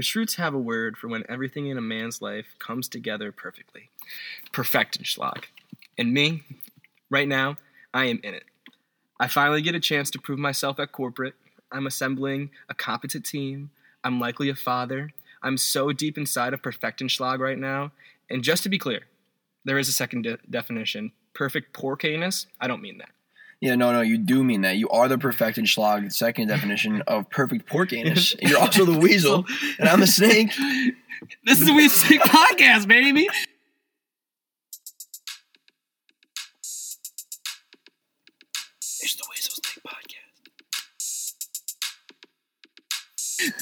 The Schrutes have a word for when everything in a man's life comes together perfectly. Perfectenschlag. And me, right now, I am in it. I finally get a chance to prove myself at corporate. I'm assembling a competent team. I'm likely a father. I'm so deep inside of Perfectenschlag right now. And just to be clear, there is a second de- definition. Perfect pork anus. I don't mean that. Yeah, no, no, you do mean that. You are the perfected schlag, second definition of perfect pork anus. You're also the weasel, and I'm the snake. This is the We Sick podcast, baby.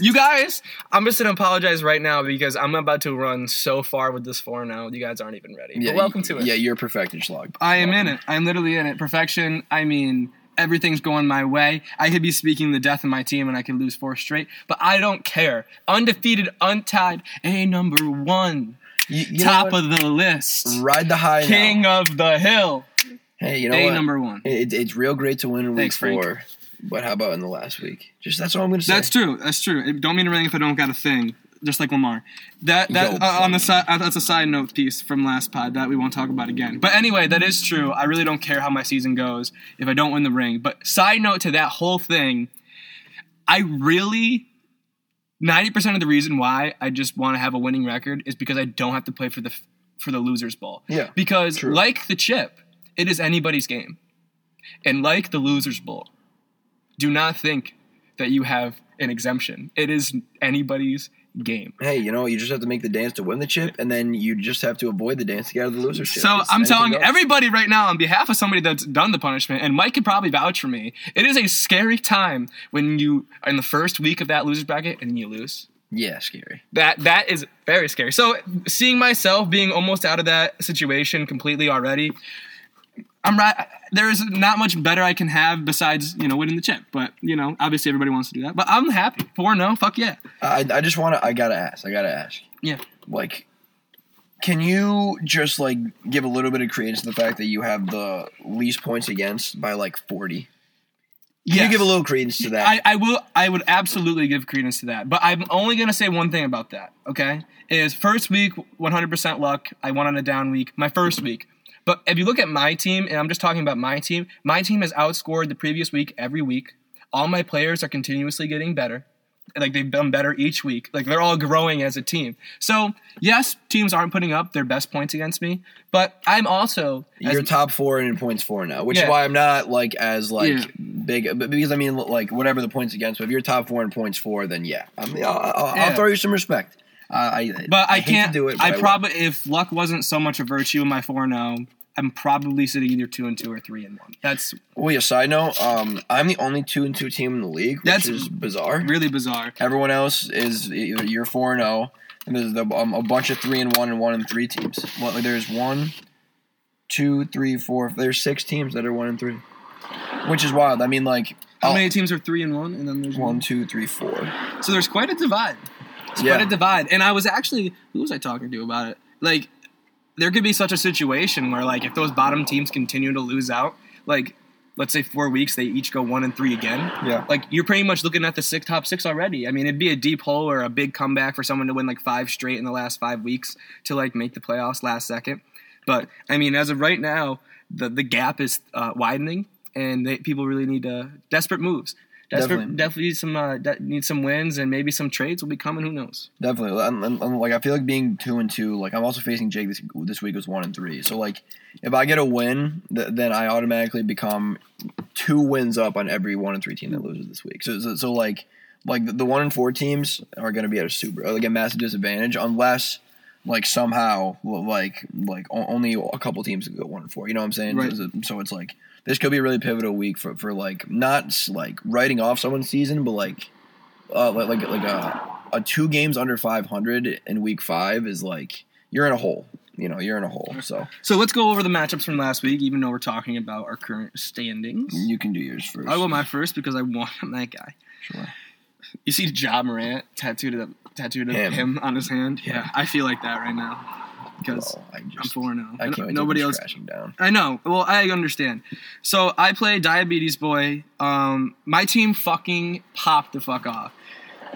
You guys, I'm just gonna apologize right now because I'm about to run so far with this four now. Oh, you guys aren't even ready. Yeah, but welcome to it. Yeah, you're perfected schlag. I am in it. I'm literally in it. Perfection. I mean, everything's going my way. I could be speaking the death of my team and I could lose four straight, but I don't care. Undefeated, untied, a number one, You, you top of the list, Ride the high king now. of the hill, Hey, you know a what? number one. It, it's real great to win in week four. Frank. But how about in the last week? Just that's all I'm gonna say. That's true. That's true. It don't mean anything if I don't got a thing. Just like Lamar. That that uh, on the side. Uh, that's a side note piece from last pod that we won't talk about again. But anyway, that is true. I really don't care how my season goes if I don't win the ring. But side note to that whole thing, I really. 90% of the reason why I just want to have a winning record is because I don't have to play for the for the losers ball. Yeah, Because true. like the chip, it is anybody's game. And like the losers bowl, do not think that you have an exemption. It is anybody's game. Hey, you know you just have to make the dance to win the chip, and then you just have to avoid the dance to get out of the loser chip. So It's I'm telling goes. everybody right now, on behalf of somebody that's done the punishment, and Mike could probably vouch for me, it is a scary time when you are in the first week of that losers bracket and you lose. Yeah, scary. That that is very scary. So seeing myself being almost out of that situation completely already, I'm right. There is not much better I can have besides you know winning the chip. But you know, obviously everybody wants to do that. But I'm happy. Four no, fuck yeah. I I just want to. I gotta ask. I gotta ask. Yeah. Like, can you just like give a little bit of credence to the fact that you have the least points against by like forty? Can Yes. you give a little credence to that? I, I will I would absolutely give credence to that. But I'm only gonna say one thing about that, okay? Is first week 100% luck. I won on a down week. My first week. But if you look at my team, and I'm just talking about my team, my team has outscored the previous week every week. All my players are continuously getting better. Like they've done better each week. Like they're all growing as a team. So yes, teams aren't putting up their best points against me, but I'm also as- You're top four in points for now, which Yeah. is why I'm not like as like Yeah. big. But because I mean, like whatever the points against, but if you're top four in points for, then yeah, I'm, I'll, I'll, Yeah. I'll throw you some respect. Uh, I, But I, hate can't do it. but I, probably if luck wasn't so much a virtue in my four now, I'm probably sitting either two and two or three and one. That's Well, yeah. Side note, um, I'm the only two and two team in the league, which That's is bizarre. really bizarre. Everyone else is either you're four and zero, and there's the, um, a bunch of three and one and one and three teams. Well, there's one, two, three, four. There's six teams that are one and three, which is wild. I mean, like How I'll- many teams are three and one, and then there's one, one? two, three, four. So there's quite a divide. It's Yeah. quite a divide. And I was actually who was I talking to about it? Like, there could be such a situation where like if those bottom teams continue to lose out, like let's say four weeks they each go one and three again. Yeah. Like you're pretty much looking at the six top six already. I mean, it'd be a deep hole or a big comeback for someone to win like five straight in the last five weeks to like make the playoffs last second. But I mean, as of right now, the the gap is uh, widening, and they, people really need uh, desperate moves. Definitely. definitely some uh, de- need some wins, and maybe some trades will be coming. Who knows? Definitely, and, and- and, like I feel like being two and two. Like I'm also facing Jake this this week was one and three. So like, if I get a win, th- then I automatically become two wins up on every one and three team that loses this week. So so, so like like the, the one and four teams are going to be at a super like a massive disadvantage unless like somehow like like only a couple teams can go one and four. You know what I'm saying? Right. So, it's like this could be a really pivotal week for for like not like writing off someone's season, but like uh, like like like a a two games under 500 in week five is like you're in a hole. You know, you're in a hole. So So let's go over the matchups from last week, even though we're talking about our current standings. you can do yours first. I'll my first because I want that guy. Sure. You see Ja Morant tattooed tattooed Him. him. on his hand? Yeah, I feel like that right now because Oh, I I'm 4 now. I can't wait Nobody else. crashing down. I know. Well, I understand. So I play Diabetes Boy. Um, my team fucking popped the fuck off.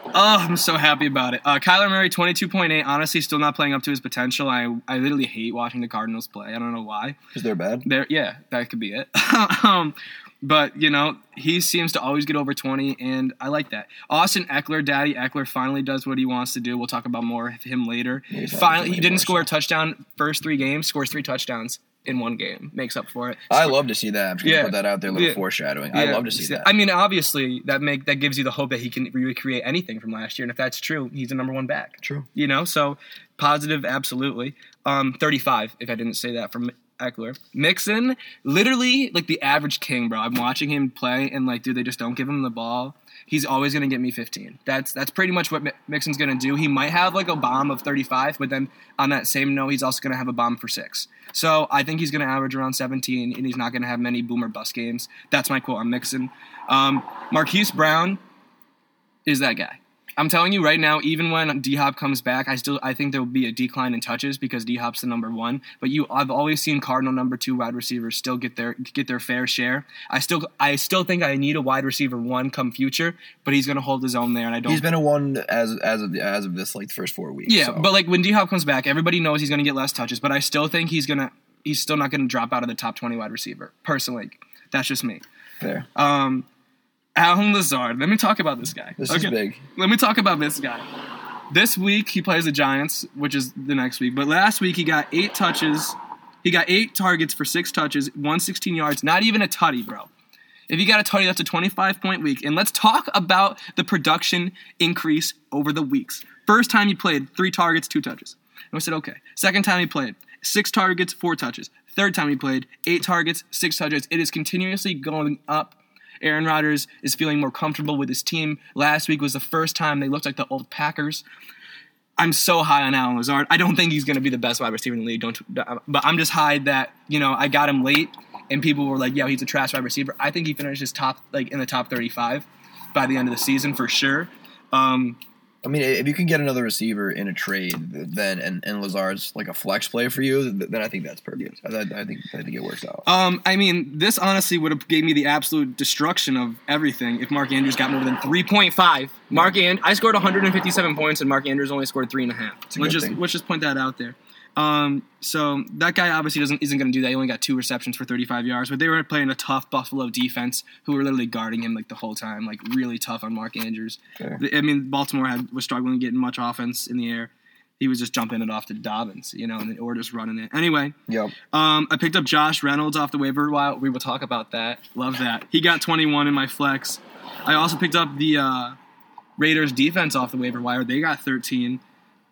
Oh, I'm so happy about it. Uh, Kyler Murray, 22.8. Honestly, still not playing up to his potential. I I literally hate watching the Cardinals play. I don't know why. Because they're bad. There, yeah, that could be it. um, but you know, he seems to always get over 20, and I like that. Austin Ekeler, Daddy Ekeler, finally does what he wants to do. We'll talk about more of him later. Yeah, finally, he didn't score a touchdown first three games. Scores three touchdowns in one game. Makes up for it. I love to see that. I'm just gonna Yeah. put that out there, a little Yeah. foreshadowing. I love to see that. I mean, obviously, that make that gives you the hope that he can recreate anything from last year, and if that's true, he's the number one back. True. You know, so positive, absolutely. Um, 35, if I didn't say that from Ekeler. Mixon, literally like the average king, bro. I'm watching him play, and like, dude, they just don't give him the ball. He's always gonna get me 15. That's that's pretty much what Mi- Mixon's gonna do. He might have like a bomb of 35, but then on that same note, he's also gonna have a bomb for six. So I think he's gonna average around 17, and he's not gonna have many boomer bust games. That's my quote on Mixon. Um, Marquise Brown is that guy. I'm telling you right now, even when D Hop comes back, I still I think there will be a decline in touches because D Hop's the number one. But you, I've always seen Cardinal number two wide receivers still get their get their fair share. I still I still think I need a wide receiver one come future, but he's gonna hold his own there, and I don't. He's been a one as as of as of this like the first four weeks. yeah, so. but like when D Hop comes back, everybody knows he's gonna get less touches, but I still think he's gonna he's still not gonna drop out of the top twenty wide receiver. Personally, that's just me. fair. Um, Allen Lazard. Let me talk about this guy. This is big. Let me talk about this guy. This week he plays the Giants, which is the next week. But last week he got eight touches. He got eight targets for six touches, 116 yards. Not even a tutty, bro. If you got a tutty, that's a 25 point week. And let's talk about the production increase over the weeks. First time he played, three targets, two touches. And I said, okay. Second time he played, six targets, four touches. Third time he played, eight targets, six touches. It is continuously going up. Aaron Rodgers is feeling more comfortable with his team. Last week was the first time they looked like the old Packers. I'm so high on Allen Lazard. I don't think he's going to be the best wide receiver in the league. Don't, but I'm just high that you know I got him late, and people were like, "Yeah, he's a trash wide receiver." I think he finishes top like in the top 35 by the end of the season for sure. Um, I mean, if you can get another receiver in a trade, then and, and Lazard's like a flex play for you, then I think that's perfect. I, I think I think it works out. um, I mean, this honestly would have gave me the absolute destruction of everything if Mark Andrews got more than 3.5. Mark and I scored 157 points, and Mark Andrews only scored three and a half. Let's just thing. let's just point that out there. Um, so that guy obviously doesn't isn't going to do that. He only got two receptions for 35 yards, but they were playing a tough Buffalo defense who were literally guarding him like the whole time, like really tough on Mark Andrews. Fair. I mean, Baltimore had was struggling getting much offense in the air. He was just jumping it off to Dobbins, you know, and or just running it. Anyway, Yep. um, I picked up Josh Reynolds off the waiver wire. We will talk about that. Love that. He got 21 in my flex. I also picked up the uh, Raiders defense off the waiver wire. They got 13.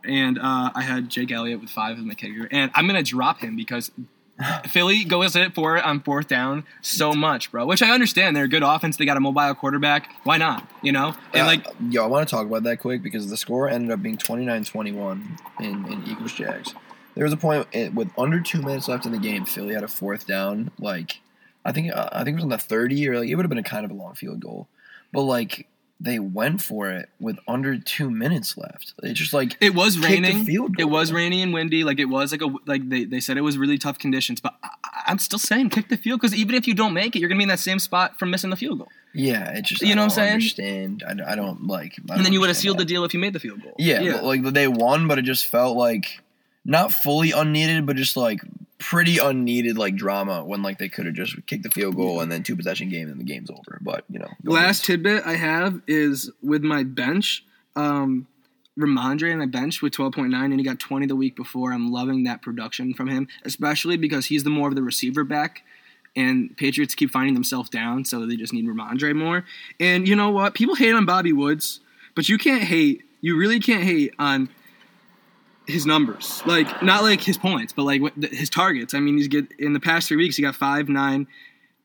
And uh, I had Jake Elliott with five as my kicker. And I'm going to drop him because Philly goes it for it on fourth down so much, bro. Which I understand. They're a good offense. They got a mobile quarterback. Why not? You know? And Uh, like, yo, I want to talk about that quick because the score ended up being 29-21 in, in Eagles Jags. There was a point with under two minutes left in the game, Philly had a fourth down. Like, I think uh, I think it was on the 30 or like it would have been a kind of a long field goal, but like they went for it with under two minutes left. It's just like It was raining. It was rainy and windy. Like it was like a like they, they said it was really tough conditions. But I, I'm still saying kick the field because even if you don't make it, you're gonna be in that same spot from missing the field goal. yeah, it just You I know what I'm saying? Understand? I, I don't like. I and don't then you would have sealed the deal if you made the field goal. Yeah, but, like they won, but it just felt like not fully unneeded, but just like pretty unneeded like drama when like they could have just kicked the field goal and then two possession game and the game's over. But you know, no Last tidbit I have is with my bench. Um, Rhamondre on my bench with 12.9, and he got 20 the week before. I'm loving that production from him, especially because he's the more of the receiver back, and Patriots keep finding themselves down, so they just need Rhamondre more. And you know what? People hate on Bobby Woods, but you can't hate. You really can't hate on his numbers, like not like his points, but like his targets. I mean, he's get in the past three weeks he got five, nine,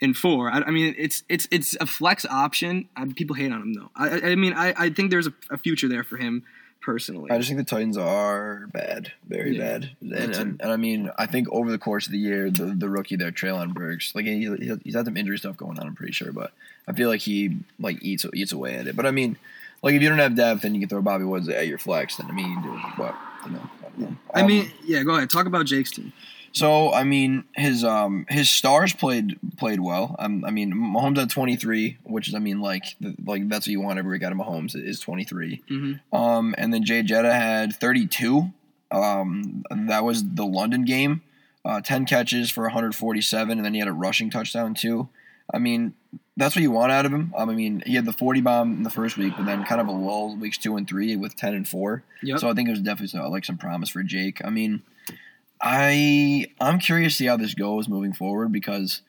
and four. I, I mean, it's it's it's a flex option. I, people hate on him though. I, I- I mean, I, I think there's a, a future there for him personally. I just think the Titans are bad, very Yeah, bad, and, and and I mean, I think over the course of the year, the the rookie there, Treylon Burks, like he, he- he's had some injury stuff going on. I'm pretty sure, but I feel like he like eats eats away at it. But I mean, like if you don't have depth and you can throw Bobby Woods at your flex, then I mean, you do. But you know, I, know. I Um, mean, yeah. Go ahead. Talk about Jake's team. So I mean, his um his stars played played well. Um, I mean, Mahomes had 23, which is I mean like the, like that's what you want every week out of Mahomes is 23. Mm-hmm. Um, and then Jay Jetta had 32. Um, that was the London game. Uh, 10 catches for 147, and then he had a rushing touchdown too. I mean, that's what you want out of him. Um, I mean, he had the 40 bomb in the first week, but then kind of a lull weeks two and three with 10 and four. Yep. So I think it was definitely uh, like some promise for Jake. I mean, I I'm curious to see how this goes moving forward because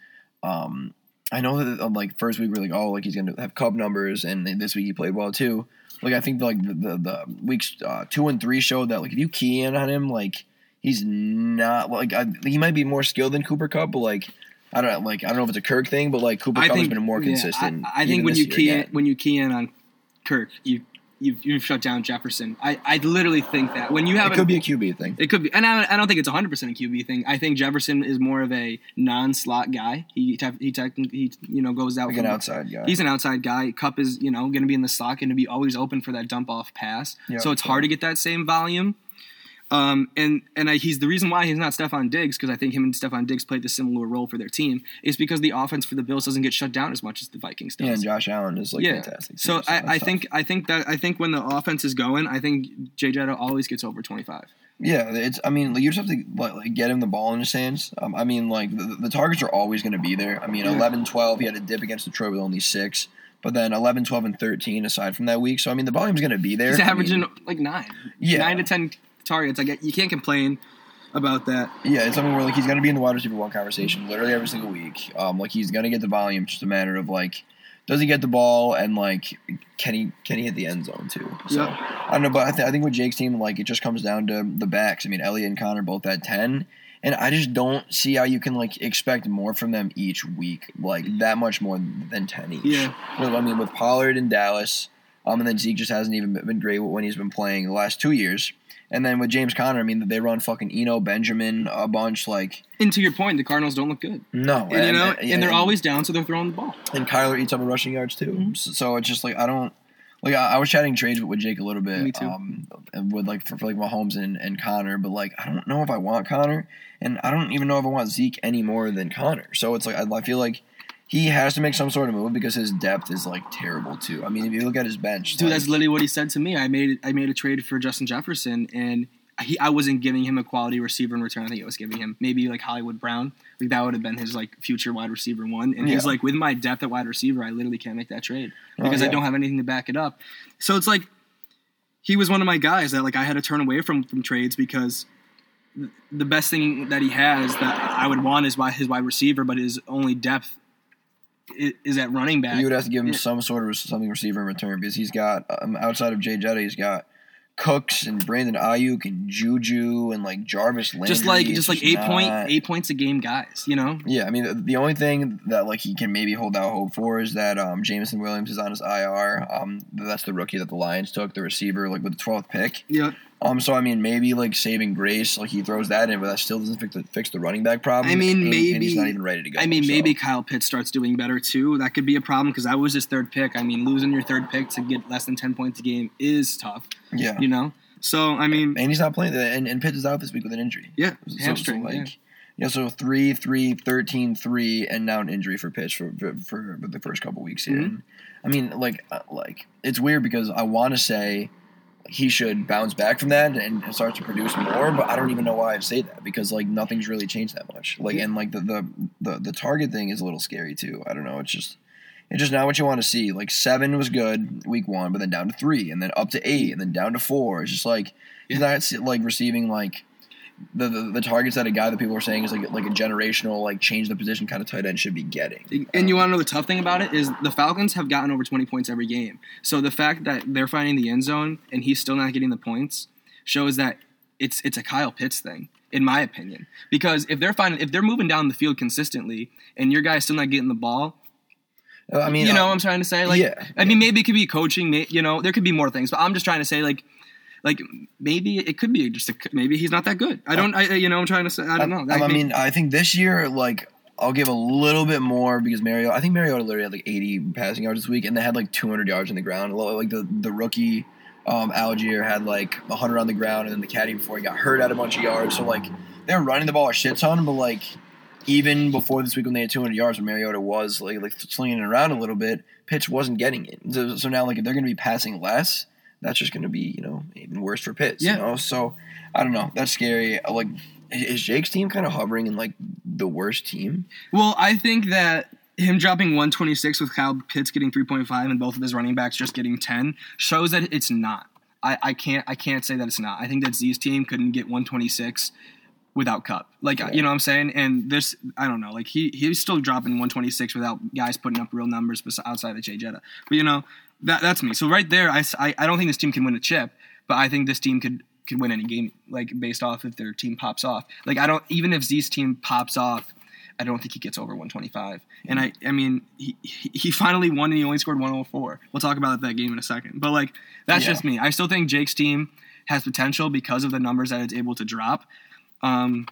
um, I know that um, like first week we're like oh like he's gonna have Kupp numbers and this week he played well too. Like I think like the the, the weeks uh, two and three showed that like if you key in on him like he's not like I, he might be more skilled than Cooper Kupp, but like I don't know, like I don't know if it's a Kirk thing, but like Cooper Kupp's been more yeah, consistent. I, I think when you key in, again. when you key in on Kirk, you you've, you've shut down Jefferson. I, I literally think that when you have it a- could be a QB thing. It could be, and I, I don't think it's 100 percent a QB thing. I think Jefferson is more of a non-slot guy. He tef- he technically he you know goes out Like an outside guy. He's an outside guy. Cup is you know going to be in the slot, going to be always open for that dump off pass. Yeah, so it's hard to get that same volume. Um, and and I, he's the reason why he's not Stefon Diggs because I think him and Stefon Diggs played the similar role for their team is because the offense for the Bills doesn't get shut down as much as the Vikings does. yeah, and Josh Allen is like Yeah. fantastic. So too, I, that's I tough. think I think that I think when the offense is going, I think Jay Jetta always gets over 25. Yeah, it's. I mean, like, you just have to like, get him the ball in his hands. Um, I mean, like the, the targets are always going to be there. I mean, Yeah. 11, 12, he had a dip against Detroit with only six, but then 11, 12, and 13 aside from that week. So I mean, the volume's going to be there. He's I mean, averaging like nine, Yeah. nine to ten targets. I get you can't complain about that. yeah, it's something where like he's to be in the wide receiver one conversation literally every single week. Um, like he's to get the volume. It's just a matter of like, does he get the ball and like can he can he hit the end zone too? So Yep. I don't know, but I, th- I think with Jake's team, like it just comes down to the backs. I mean, Elliott and Conner both at ten, and I just don't see how you can like expect more from them each week, like that much more than ten each. Yeah. I mean, with Pollard in Dallas, um, and then Zeke just hasn't even been great when he's been playing the last two years. And then with James Conner, I mean, they run fucking Eno Benjamin a bunch. Like, And to your point, the Cardinals don't look good, no, and, you know, yeah, and they're always down, so they're throwing the ball. and Kyler eats up in rushing yards too. Mhm. So, so it's just like I don't like I, I was chatting trades with, with Jake a little bit. Me too. Um, and with like for, for like Mahomes and, and Conner, but like I don't know if I want Conner, and I don't even know if I want Zeke any more than Conner. So it's like I, I feel like he has to make some sort of move because his depth is like terrible too. I mean, if you look at his bench, Dude, like, that's literally what he said to me. I made I made a trade for Justin Jefferson, and he I wasn't giving him a quality receiver in return. I think I was giving him maybe like Hollywood Brown. Like that would have been his like future wide receiver one. And he's like, with my depth at wide receiver, I literally can't make that trade Oh, because I don't have anything to back it up. So it's like he was one of my guys that like I had to turn away from from trades because the best thing that he has that I would want is why his wide receiver, but his only depth is at running back. you would have to give him Yeah. some sort of something receiver in return because he's got um, outside of Jay Jetta, he's got Cooks and Brandon Aiyuk and Juju and like Jarvis Landry. just like just like eight point not- eight points a game guys, you know. Yeah, I mean the, the only thing that like he can maybe hold out hope for is that um, Jameson Williams is on his IR. Um, that's the rookie that the Lions took, the receiver, like with the twelfth pick. Yeah, Um, so I mean maybe like saving grace, like he throws that in, but that still doesn't fix the, fix the running back problem. I mean, and, and he's not even ready to go. I mean so. maybe Kyle Pitts starts doing better too. That could be a problem because that was his third pick. I mean, losing your third pick to get less than ten points a game is tough, yeah. you know. So I mean, And he's not playing, and, and Pitts is out this week with an injury. yeah, So- hamstring. So, yeah. like, yeah, so 3 3 13 3 and now an injury for Pitts for for, for the first couple weeks here. Mhm. I mean, like uh, like it's weird because I want to say he should bounce back from that and, start to produce more, but I don't even know why I say that because like nothing's really changed that much. Like and like the the the, the target thing is a little scary too. I don't know. It's just it's just not what you want to see. Like seven was good week one, but then down to three, and then up to eight, and then down to four. It's just like he's not like receiving like the, the the targets that a guy that people are saying is like like a generational like change the position kind of tight end should be getting. And you want to know the tough thing about it is the Falcons have gotten over 20 points every game. So the fact that they're finding the end zone and he's still not getting the points shows that it's it's a Kyle Pitts thing, in my opinion. Because if they're finding if they're moving down the field consistently and your guy's still not getting the ball, Uh, I mean, you know uh, what I'm trying to say? Like, yeah, I mean, maybe it could be coaching. You know, there could be more things, but I'm just trying to say, like, like maybe it could be just a, maybe he's not that good. I don't, I you know, I'm trying to say, I don't know. I, I mean, I think this year, like, I'll give a little bit more because Mariota. I think Mariota literally had like 80 passing yards this week, and they had like 200 yards on the ground. Like the the rookie Um, Allgeier had like 100 on the ground, and then the caddy before he got hurt had a bunch of yards. So like they were running the ball a shit ton, but like even before this week when they had 200 yards, when Mariota was like like slinging it around a little bit, Pitts wasn't getting it. So, so now like if they're going to be passing less, that's just going to be you know even worse for Pitts. Yeah. You know, so I don't know. That's scary. Like is Jake's team kind of hovering in like the worst team? Well, I think that him dropping 126 with Kyle Pitts getting 3.5 and both of his running backs just getting 10 shows that it's not. I, I can't I can't say that it's not. I think that Z's team couldn't get 126 without Kupp. Like you know what I'm saying? And this I don't know. Like he he's still dropping 126 without guys putting up real numbers outside of Jay Jetta. But you know that that's me. So right there, I I don't think this team can win a chip, but I think this team could could win any game like based off if their team pops off. Like I don't even if Z's team pops off. I don't think he gets over 125. And I, I mean, he, he finally won and he only scored 104. We'll talk about that game in a second. But like, that's Yeah. just me. I still think Jake's team has potential because of the numbers that it's able to drop. Um,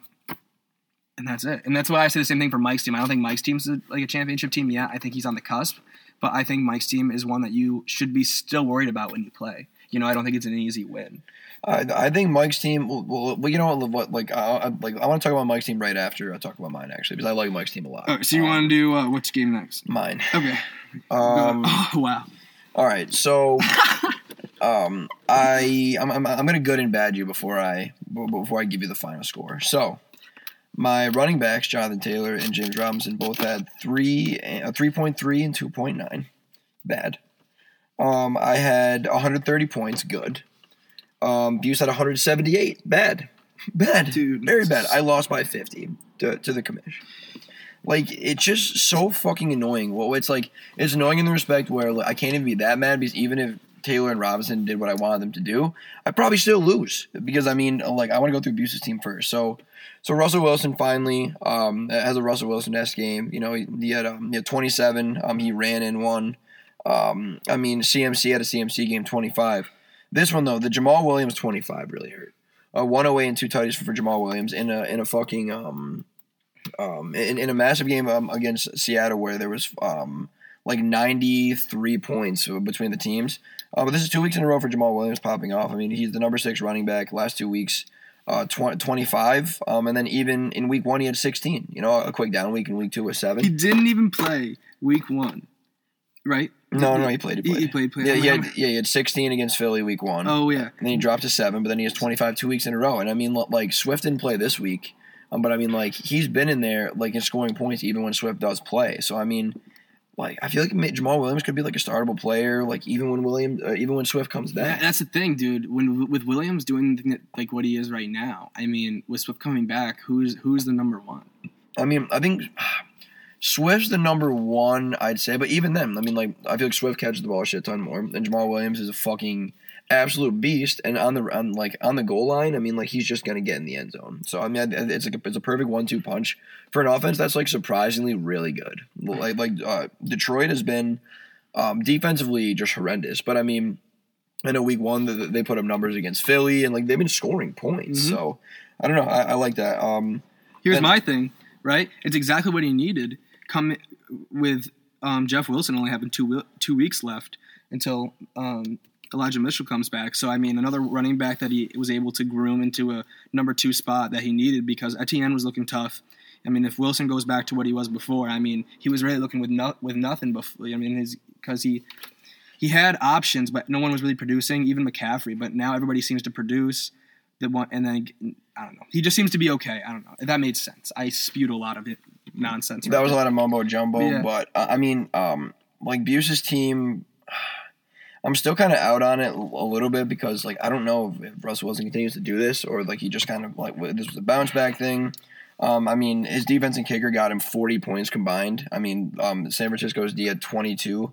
and that's it. And that's why I say the same thing for Mike's team. I don't think Mike's team's a, like a championship team yet. I think he's on the cusp. But I think Mike's team is one that you should be still worried about when you play. You know, I don't think it's an easy win. I, I think Mike's team. Well, well, you know what? what like, I, I, like I want to talk about Mike's team right after I talk about mine actually because I like Mike's team a lot. Right, so you Um, want to do uh, which game next? mine? Okay. Um, oh, wow. all right, so um, I I'm, I'm, I'm gonna good and bad you before I before I give you the final score. So my running backs, Jonathan Taylor and James Robinson, both had three uh, three point three and two point nine. Bad. Um, I had 130 points. Good. Um, Buse had 178. Bad. Bad. Dude. Very bad. I lost by 50 to, to the commission. Like, it's just so fucking annoying. Well, it's like, it's annoying in the respect where like, I can't even be that mad because even if Taylor and Robinson did what I wanted them to do, I'd probably still lose. Because, I mean, like, I want to go through Buse's team first. So, so Russell Wilson finally um, has a Russell Wilson-esque game. You know, he, he, had, um, he had 27. Um, he ran in one. Um, I mean, CMC had a CMC game 25. This one though, the Jamaal Williams 25 really hurt. Uh, one away and two tutties for Jamaal Williams in a in a fucking um um in, in a massive game um, against Seattle where there was um like 93 points between the teams. Uh, but this is two weeks in a row for Jamaal Williams popping off. I mean, he's the number six running back last two weeks. Uh, tw- 25, um, and then even in week one he had 16. You know, a quick down week in week two was seven. He didn't even play week one, right? No, no, he played. He He- played. he played, played. Yeah, he had, yeah, he had 16 against Philly week one. Oh yeah. And then he dropped to seven, but then he has 25 two weeks in a row. And I mean, like Swift didn't play this week, um, but I mean, like he's been in there, like in scoring points even when Swift does play. So I mean, like I feel like Jamaal Williams could be like a startable player, like even when William, uh, even when Swift comes back. That's the thing, dude. When with Williams doing the thing that- like what he is right now, I mean, with Swift coming back, who's who's the number one? I mean, I think Swift's the number one, I'd say. But even then, I mean, like I feel like Swift catches the ball a shit ton more, and Jamaal Williams is a fucking absolute beast. And on the on like on the goal line, I mean, like he's just gonna get in the end zone. So I mean, it's like a, it's a perfect one-two punch for an offense that's like surprisingly really good. Like like uh, Detroit has been um, defensively just horrendous, but I mean. I know week one they put up numbers against Philly and like they've been scoring points. Mhm. So I don't know. I, I like that. Um, Here's And- my thing, right? It's exactly what he needed. Come with um, Jeff Wilson only having two two weeks left until um, Elijah Mitchell comes back. So I mean, another running back that he was able to groom into a number two spot that he needed because Etienne was looking tough. I mean, if Wilson goes back to what he was before, I mean, he was really looking with no, with nothing before. I mean, his because he he had options, but no one was really producing, even McCaffrey. But now everybody seems to produce. The one, and then I don't know. He just seems to be okay. I don't know that made sense. I spewed a lot of it nonsense. That was a lot of mumbo jumbo, Yeah. but uh, I mean, um, like Buse's team, I'm still kind of out on it a little bit because like I don't know if Russell Wilson continues to do this or like he just kind of like this was a bounce back thing. Um, I mean, his defense and kicker got him 40 points combined. I mean, um, San Francisco's D had 22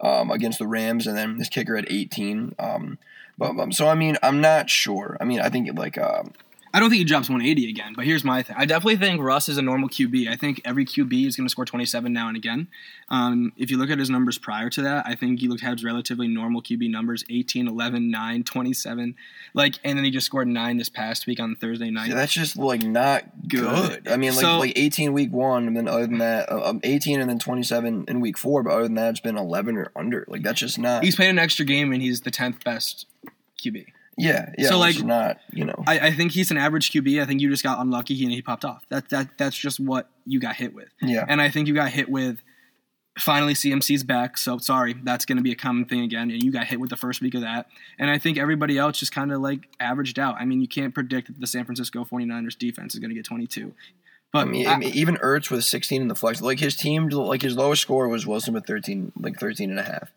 um, against the Rams, and then his kicker had 18. Um, but um, so I mean, I'm not sure. I mean, I think like um, I don't think he drops 180 again, but here's my thing. I definitely think Russ is a normal QB. I think every QB is going to score 27 now and again. Um, if you look at his numbers prior to that, I think he looked his relatively normal QB numbers 18, 11, 9, 27. Like, and then he just scored nine this past week on Thursday night. Yeah, that's just like not Good. good. I mean, like So- like 18 week one, and then other than that, uh, um, 18 and then 27 in week four. But other than that, it's been 11 or under. Like that's just not. He's played an extra game and he's the 10th best QB. Yeah, yeah. So, like, not you know. I, I think he's an average QB. I think you just got unlucky and he popped off. That that that's just what you got hit with. yeah, And I think you got hit with finally CMC's back. So sorry, that's going to be a common thing again. And you got hit with the first week of that. And I think everybody else just kind of like averaged out. I mean, you can't predict that the San Francisco 49ers defense is going to get 22. But I mean, I mean, even Ertz with 16 in the flex, like his team, like his lowest score was Wilson with 13, like 13 and a half.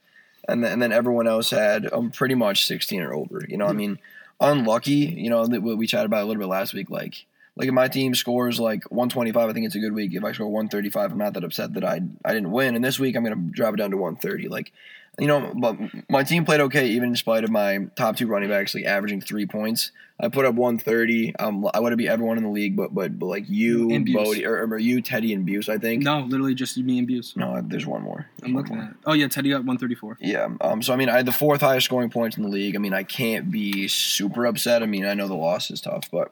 And then, and then everyone else had um, pretty much 16 or over. You know, I mean, unlucky, you know, that we we chatted about a little bit last week. Like, like if my team scores like 125, I think it's a good week. If I score 135, I'm not that upset that I I didn't win. And this week, I'm going to drop it down to 130. Like, you know, but my team played okay, even in spite of my top two running backs like averaging three points. I put up 130. Um, I would have beat everyone in the league, but but, but like you, And. Bodie, or, or you, Teddy, and Buse. I think. no, literally just me and Buse. No, there's one more. There's I'm one looking more. at. Oh yeah, Teddy got 134. Yeah. Um. So I mean, I had the fourth highest scoring points in the league. I mean, I can't be super upset. I mean, I know the loss is tough, but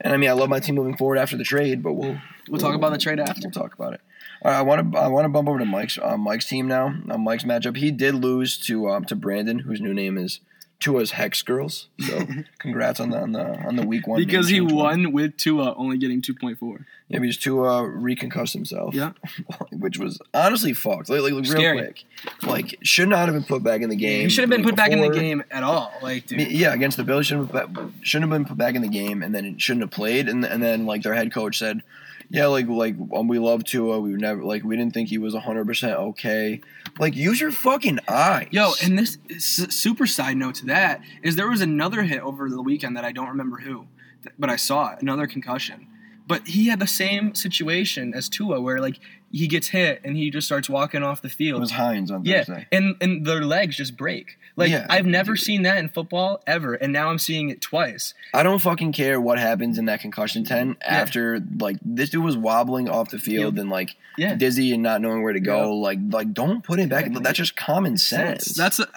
and I mean, I love my team moving forward after the trade. But we'll We'll talk about the trade after. We'll talk about it. Right, I want to I want to bump over to Mike's uh, Mike's team now. Uh, Mike's matchup. He did lose to um, to Brandon, whose new name is Tua's Hex Girls. So congrats on the on the on the week one Because he change one. won with Tua only getting 2.4. Yeah, because Tua reconcussed himself. Yeah. which was honestly fucked. Like, like real Scary. quick, like should not have been put back in the game. He should have been put back in the game at all. Like, dude. Yeah, against the Bills, shouldn't have, shouldn't have been put back in the game, and then it shouldn't have played. And and then like their head coach said, yeah, like like um, we love Tua, we never like we didn't think he was hundred percent okay. Like use your fucking eyes, Yo, and this super side note to that is there was another hit over the weekend that I don't remember who, but I saw it, another concussion. But he had the same situation as Tua, where like he gets hit and he just starts walking off the it field. was Hines on Yeah, Thursday. and and their legs just break. Like Yeah. I've never seen that in football ever, and now I'm seeing it twice. I don't fucking care what happens in that concussion tent after like this dude was wobbling off the field and like Yeah, dizzy and not knowing where to go. Like like don't put it back. That's just common sense. That's a,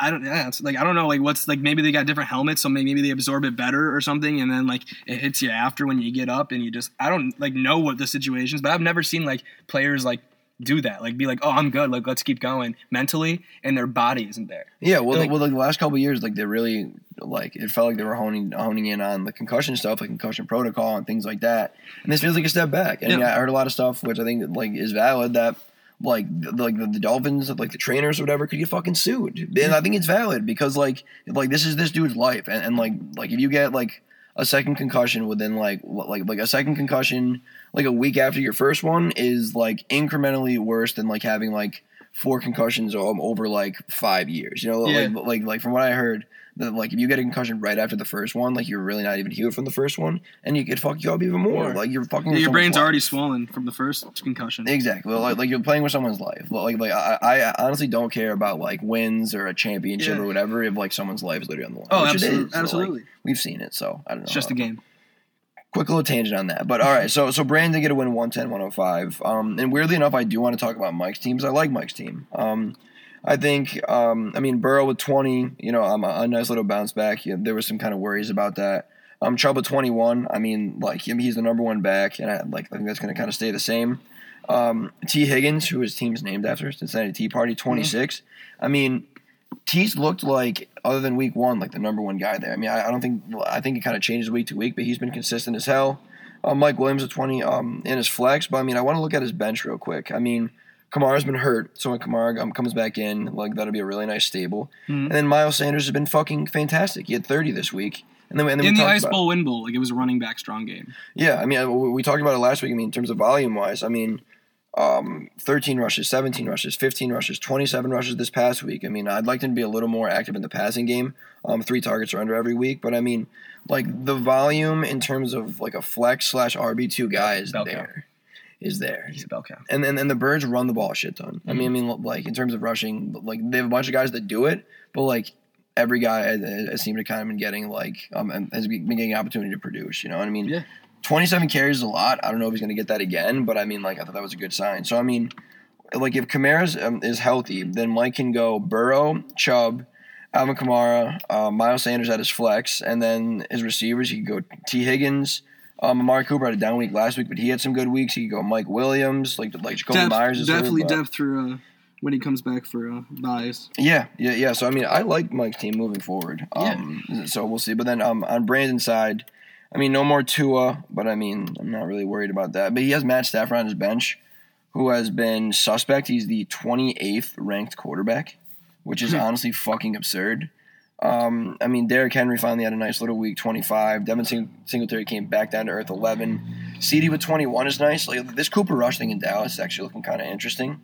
I don't. Yeah, it's like I don't know. Like what's like maybe they got different helmets, so maybe they absorb it better or something, and then like it hits you after when you get up, and you just I don't like know what the situation is, but I've never seen like players like do that, like be like, oh, I'm good, like let's keep going mentally, and their body isn't there. Yeah, well, Like- well, like the last couple of years, like they really like it felt like they were honing honing in on the concussion stuff, like concussion protocol and things like that. And this feels like a step back. And Yeah. yeah, I heard a lot of stuff which I think like is valid that like the, like the, the Dolphins, like the trainers or whatever, could get fucking sued. And I think it's valid because like like this is this dude's life, and, and like like if you get like a second concussion within like like like a second concussion like a week after your first one is like incrementally worse than like having like four concussions um, over like five years. You know, Yeah. like like like from what I heard, that like if you get a concussion right after the first one, like you're really not even healed from the first one, and you could fuck you up even more. Like you're fucking. Yeah, your brain's life. already swollen from the first concussion. Exactly. Like, like you're playing with someone's life. Like like I, I honestly don't care about like wins or a championship Yeah. or whatever if like someone's life is literally on the line. Oh, absolutely. So, like, absolutely. we've seen it, so I don't know. it's just a game. quick little tangent on that. But all right, so so Brandon did get a win 110 105. Um, and weirdly enough, I do want to talk about Mike's teams. I like Mike's team. Um, I think, um, I mean, Burrow with 20, you know, um, a, a nice little bounce back. Yeah, there was some kind of worries about that. Um, Chubb at 21, I mean, like, him, he's the number one back, and I, like, I think that's going to kind of stay the same. Um, Tee Higgins, who his team's named after, Cincinnati Tea Party, 26. I mean, T's looked like, other than week one, like the number one guy there. I mean, I, I don't think, I think it kind of changes week to week, but he's been consistent as hell. Uh, Mike Williams at 20 um, in his flex, but I mean, I want to look at his bench real quick. I mean, Kamara's been hurt, so when Kamara um, comes back in, like that'll be a really nice stable. Mhm. And then Miles Sanders has been fucking fantastic. He had 30 this week. And then, and then In the Ice Bowl win bowl, like it was a running back strong game. yeah, I mean, we we talked about it last week. I mean, in terms of volume wise, I mean, um, 13 rushes, 17 rushes, 15 rushes, 27 rushes this past week. I mean, I'd like him to be a little more active in the passing game. Um, three targets or under every week, but I mean, like the volume in terms of like a flex slash RB two guy is Bell cow. Is there. He's a bell cow. And then and the birds run the ball a shit ton. I mean, I mean, like in terms of rushing, like they have a bunch of guys that do it, but like every guy has, seemed to kind of been getting like um has been getting opportunity to produce. You know what I mean? Yeah. 27 carries is a lot. I don't know if he's going to get that again, but I mean, like I thought that was a good sign. So I mean, like if Kamara's um, is healthy, then Mike can go Burrow, Chubb. Alvin Kamara, uh, Miles Sanders at his flex, and then his receivers, he could go Tee Higgins, um, Amari Cooper had a down week last week, but he had some good weeks. He could go Mike Williams, like like Jakobi Depth, Meyers is definitely but- depth through uh, when he comes back for uh, buys. Yeah, yeah, yeah. So I mean, I like Mike's team moving forward. Um, So we'll see. But then um, on Brandon's side, I mean, no more Tua, but I mean, I'm not really worried about that. But he has Matt Stafford on his bench, who has been suspect. He's the 28th ranked quarterback, which is honestly fucking absurd. Um, I mean, Derrick Henry finally had a nice little week, 25. Devin Sing- Singletary came back down to earth, 11. CeeDee with 21 is nice. Like this Cooper Rush thing in Dallas is actually looking kind of interesting.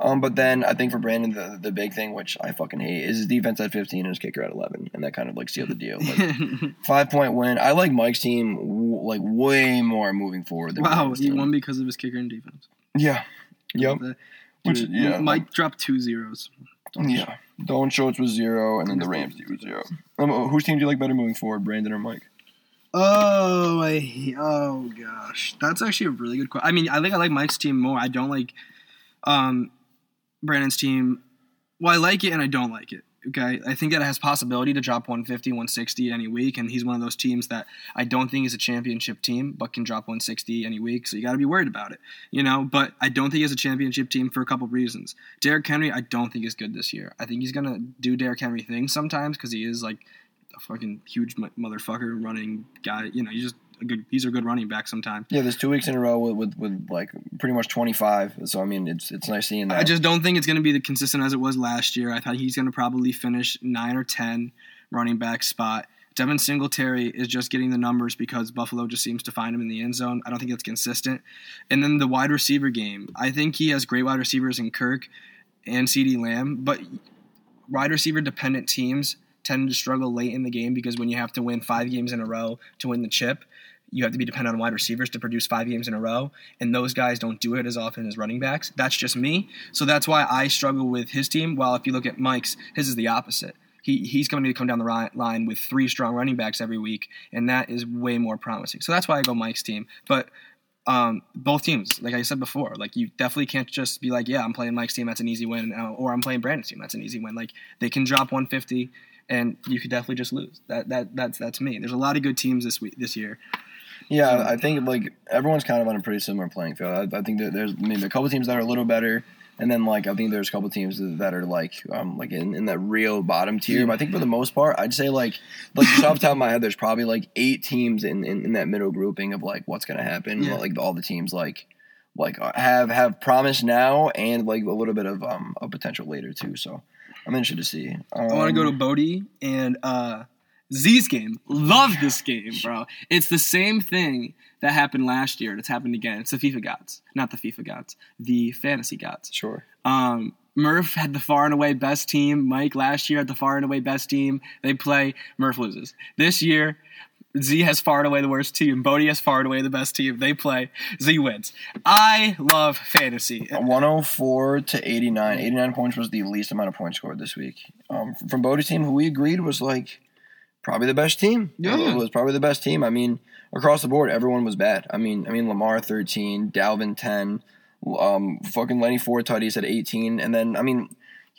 Um, but then I think for Brandon, the, the big thing, which I fucking hate, is his defense at 15 and his kicker at 11, and that kind of like sealed the deal. Five point win. I like Mike's team w- like way more moving forward. Than wow, Brandon's he team. won because of his kicker and defense. Yeah. Yep. Which yeah. Mike dropped two zeros. Yeah. Dalton Schultz was zero, and then the Rams was zero. Um, whose team do you like better moving forward, Brandon or Mike? Oh, I oh gosh, that's actually a really good question. I mean, I think I like Mike's team more. I don't like um Brandon's team. Well, I like it and I don't like it. Okay, I think that it has possibility to drop 150, 160 any week, and he's one of those teams that I don't think is a championship team, but can drop 160 any week. So you got to be worried about it, you know. But I don't think he's a championship team for a couple reasons. Derrick Henry, I don't think is good this year. I think he's gonna do Derrick Henry things sometimes because he is like a fucking huge mo- motherfucker running guy. You know, he's just good. He's a good running back sometimes. Yeah, there's two weeks in a row with, with, with like pretty much 25. So I mean, it's it's nice seeing that. I just don't think it's going to be the consistent as it was last year. I thought he's going to probably finish nine or ten running back spot. Devin Singletary is just getting the numbers because Buffalo just seems to find him in the end zone. I don't think it's consistent. And then the wide receiver game, I think he has great wide receivers in Kirk and CeeDee Lamb, but wide receiver dependent teams tend to struggle late in the game because when you have to win five games in a row to win the chip, you have to be dependent on wide receivers to produce five games in a row, and those guys don't do it as often as running backs. That's just me. So that's why I struggle with his team. While if you look at Mike's, his is the opposite. He, he's going to come down the line with three strong running backs every week, and that is way more promising. So that's why I go Mike's team. But um, both teams, like I said before, like you definitely can't just be like, yeah, I'm playing Mike's team, that's an easy win, uh, or I'm playing Brandon's team, that's an easy win. Like they can drop 150, and you could definitely just lose. That that that's that's me. There's a lot of good teams this week this year. Yeah, I think like everyone's kind of on a pretty similar playing field. I, I think that there's maybe a couple teams that are a little better, and then like I think there's a couple teams that are like um like in, in that real bottom tier. But I think for the most part, I'd say like like just off the top of my head, there's probably like eight teams in, in, in that middle grouping of like what's gonna happen. Yeah. Like all the teams like like have have promise now and like a little bit of um of potential later too. So I'm interested to see. Um, I want to go to Bodie and uh, Z's game. Love this game, bro. It's the same thing that happened last year. It's happened again. It's the FIFA gods, not the FIFA gods, the fantasy gods. sure. Um, Murph had the far and away best team. Mike last year had the far and away best team. They play. Murph loses. This year, Z has far and away the worst team. Bodie has far and away the best team. They play. Z wins. I love fantasy. 104 to 89. 89 points was the least amount of points scored this week. Um, from Bodie's team, who we agreed was like probably the best team. Yeah. It was probably the best team. I mean, across the board, everyone was bad. I mean, I mean Lamar 13, Dalvin 10, um, fucking Lenny Ford tutties at 18, and then I mean,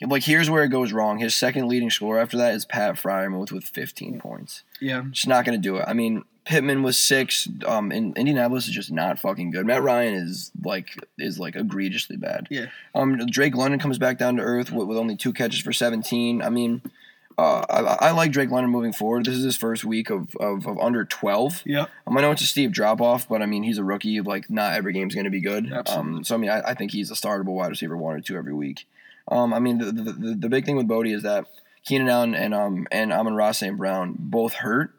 like here's where it goes wrong. His second leading scorer after that is Pat Freiermuth with 15 points. Yeah. Just not going to do it. I mean, Pittman was six. Um, in Indianapolis is just not fucking good. Matt Ryan is like is like egregiously bad. Yeah. Um, Drake London comes back down to earth with, with only two catches for 17. I mean, uh, I, I like Drake London moving forward. This is his first week of, of, of under 12. Yeah. Um, I know it's a steep drop off, but I mean he's a rookie. Like not every game's going to be good. Absolutely. Um, so I mean I, I think he's a startable wide receiver one or two every week. Um, I mean the, the, the, the big thing with Bodie is that Keenan Allen and um and Amon-Ra St. Brown both hurt.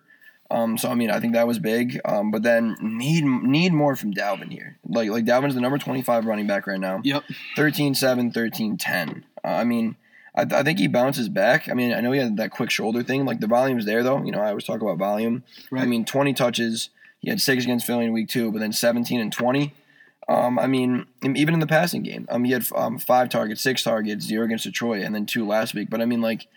Um, so I mean I think that was big. Um, but then need need more from Dalvin here. Like like Dalvin's the number twenty five running back right now. Yep. 13-7, 13-10. Uh, I mean, I, I think he bounces back. I mean, I know he had that quick shoulder thing. Like the volume's there though. You know, I always talk about volume. Right. I mean, 20 touches. He had six against Philly in week two, but then 17 and 20. Um, I mean, even in the passing game, um, he had um, five targets, six targets, zero against Detroit, and then two last week. But I mean, like,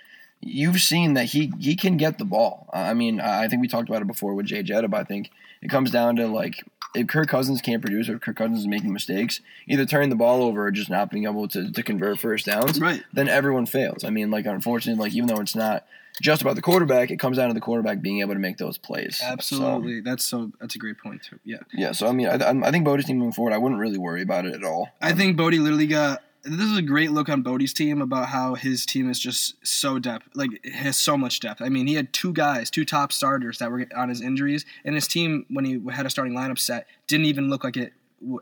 you've seen that he he can get the ball. Uh, I mean, I I think we talked about it before with Jay Jetta, but I think it comes down to like if Kirk Cousins can't produce or if Kirk Cousins is making mistakes, either turning the ball over or just not being able to, to convert first downs, Right. then everyone fails. I mean, like unfortunately, like even though it's not just about the quarterback, it comes down to the quarterback being able to make those plays. So, Absolutely. That's so. That's a great point too. Yeah. yeah, so I mean, I, I think Bodie's team moving forward, I wouldn't really worry about it at all. I think Bodie literally got this is a great look on Bodie's team about how his team is just so depth, like has so much depth. I mean, he had two guys, two top starters that were on his injuries, and his team when he had a starting lineup set didn't even look like it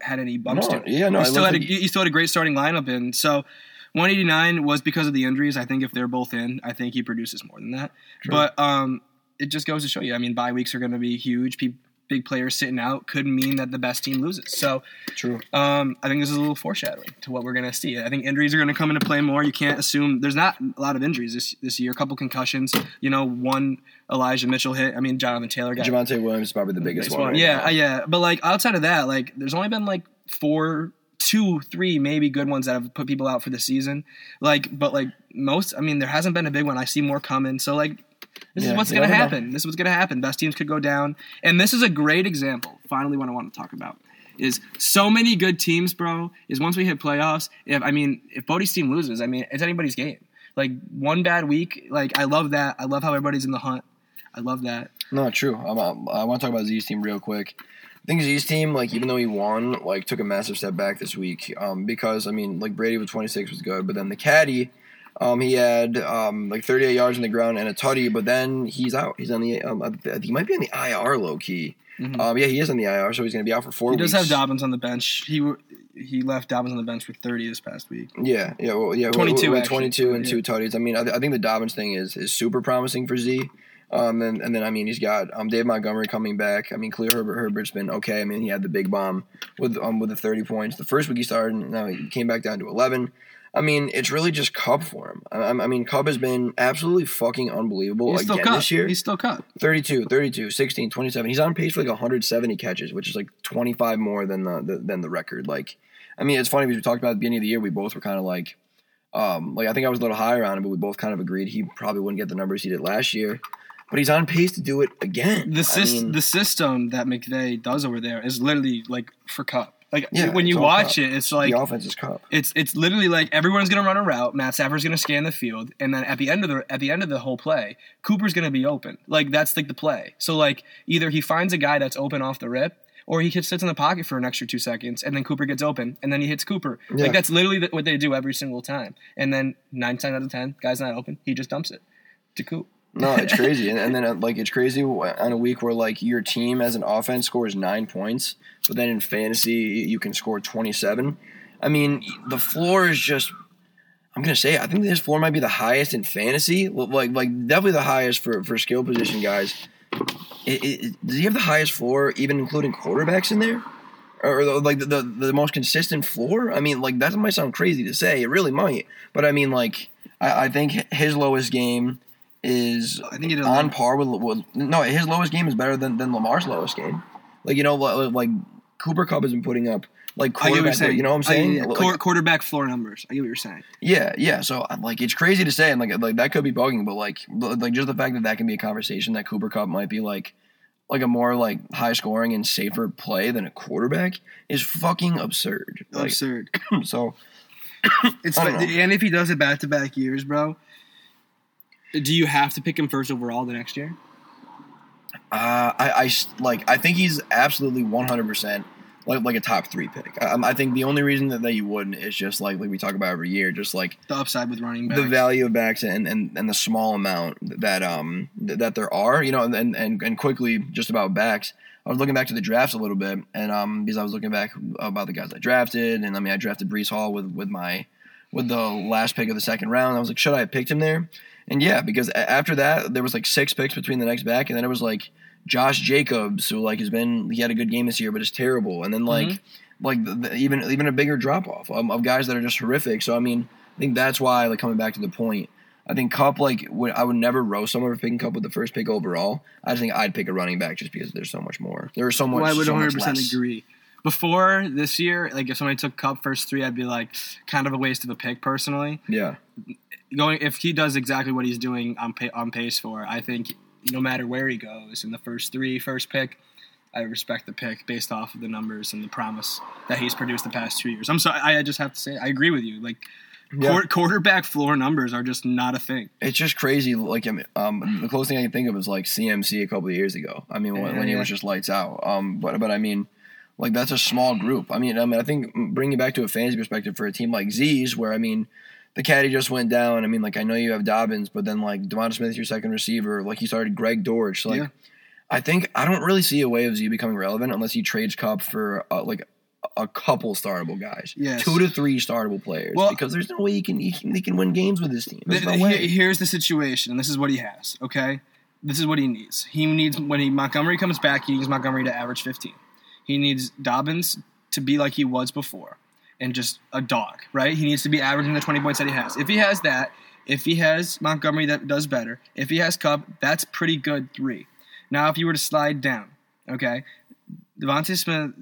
had any bumps No, to it. yeah, no, he still had a, he still had a great starting lineup and So 189 was because of the injuries. I think if they're both in, I think he produces more than that. True. But um, it just goes to show you. I mean, bye weeks are going to be huge. Pe- big players sitting out could mean that the best team loses. So True. um, I think this is a little foreshadowing to what we're going to see. I think injuries are going to come into play more. You can't assume there's not a lot of injuries this this year. A couple concussions. You know, one Elijah Mitchell hit. I mean, Jonathan Taylor got Javonte Williams is probably the biggest one. right yeah, now. yeah. But like outside of that, like there's only been like four, two, three, maybe good ones that have put people out for the season. Like, but like most, I mean, there hasn't been a big one. I see more coming. So like, this Yeah, is what's gonna never know. happen. This is what's gonna happen. Best teams could go down, and this is a great example. Finally, what I want to talk about is so many good teams, bro. Is once we hit playoffs, if I mean, if Bodie's team loses, I mean, it's anybody's game. Like one bad week, like I love that. I love how everybody's in the hunt. I love that. No, true. I'm, um, I want to talk about Z's team real quick. I think Z's team, like even though he won, like took a massive step back this week. Um, because I mean, like Brady with 26 was good, but then the caddy, um, he had um like 38 yards on the ground and a tutty, but then he's out. He's on the um, he might be on the IR low key. Mhm. Um, yeah, he is on the IR, so he's gonna be out for four He weeks. does have Dobbins on the bench. He he left Dobbins on the bench for 30 this past week. Yeah, yeah, well, yeah. 22 with, with 22 and yeah. two tutties. I mean, I, th- I think the Dobbins thing is is super promising for Z. Um, and, and then I mean, he's got um Dave Montgomery coming back. I mean, Khalil Herbert Herbert's been okay. I mean, he had the big bomb with um with the 30 points. The first week he started, and now he came back down to 11. I mean, it's really just Kupp for him. I, I mean, Kupp has been absolutely fucking unbelievable He's still again this year. He's still cut. 32, 32, 16, 27. He's on pace for like 170 catches, which is like 25 more than the, the than the record. Like, I mean, it's funny because we talked about at the beginning of the year. We both were kind of like, um, like I think I was a little higher on him, but we both kind of agreed he probably wouldn't get the numbers he did last year. But he's on pace to do it again. The I mean, the system that McVay does over there is literally like for Kupp. Like Yeah, when you watch it, it's like the offense is Kupp. it's it's literally like everyone's gonna run a route. Matt Stafford's gonna scan the field, and then at the end of the at the end of the whole play, Cooper's gonna be open. Like that's like the play. So like either he finds a guy that's open off the rip, or he sits in the pocket for an extra two seconds, and then Cooper gets open, and then he hits Cooper. Yeah. Like that's literally the, what they do every single time. And then nine times out of ten, guy's not open, he just dumps it to Coop. No, it's crazy, and, and then uh, like it's crazy on a week where like your team as an offense scores nine points, but then in fantasy you can score twenty seven. I mean, the floor is just. I'm gonna say I think this floor might be the highest in fantasy, like like definitely the highest for for skill position guys. It, it, does he have the highest floor, even including quarterbacks in there, or, the, like the, the the most consistent floor? I mean, like that might sound crazy to say, it really might, but I mean, like I, I think his lowest game is I think it is on par with, with no his lowest game is better than, than Lamar's lowest game. Like you know like, Cooper Kupp has been putting up like I get what you're quarterback. You know what I'm I- saying? yeah, Like, quar- quarterback floor numbers. I get what you're saying. yeah, yeah. So like it's crazy to say and like like that could be bugging, but like like just the fact that that can be a conversation that Cooper Kupp might be like like a more like high scoring and safer play than a quarterback is fucking absurd. Like Absurd. so It's like, and if he does it back to back years, bro, do you have to pick him first overall the next year? Uh, I, I like. I think he's absolutely one hundred percent like like a top three pick. I, I think the only reason that, that you wouldn't is just like like we talk about every year, just like The upside with running back. the value of backs and, and, and the small amount that um that there are. You know, and, and and quickly just about backs. I was looking back to the drafts a little bit, and um because I was looking back about the guys I drafted, and I mean I drafted Breece Hall with with my with the last pick of the second round. I was like, should I have picked him there? And yeah, because after that there was like six picks between the next back, and then it was like Josh Jacobs, who like has been he had a good game this year, but is terrible, and then like like the, the, even even a bigger drop off um, of guys that are just horrific. So I mean, I think that's why like coming back to the point. I think Kupp like would, I would never roast someone for picking Kupp with the first pick overall. I just think I'd pick a running back just because there's so much more. There's so much. Well, I would 100 much percent agree. Before this year, like if somebody took Kupp first three, I'd be like, kind of a waste of a pick personally. Yeah, Going if he does exactly what he's doing on on pace for, I think no matter where he goes in the first three, first pick, I respect the pick based off of the numbers and the promise that he's produced the past two years. I'm sorry, I I just have to say, I agree with you. Like Yeah. quar- quarterback floor numbers are just not a thing. it's just crazy. Like I mean, um, the closest thing I can think of is like CMC a couple of years ago. I mean, when, when he Yeah. was just lights out. Um, but but I mean, Like that's a small group. I mean, I mean, I think bringing it back to a fantasy perspective for a team like Z's, where I mean, the caddy just went down. I mean, like I know you have Dobbins, but then like Devonta Smith, your second receiver, like he started Greg Dortch. Like, Yeah. I think I don't really see a way of Z becoming relevant unless he trades Kupp for uh, like a couple startable guys, Yes. two to three startable players, Well- because there's no way he can he can, he can win games with this team. Th- no way. Here's the situation, and this is what he has. Okay, this is what he needs. He needs when he Montgomery comes back, he needs Montgomery to average 15. He needs Dobbins to be like he was before, and just a dog. Right? He needs to be averaging the 20 points that he has. If he has that, if he has Montgomery that does better, if he has Kupp, that's pretty good three. Now, if you were to slide down, okay. DeVonta Smith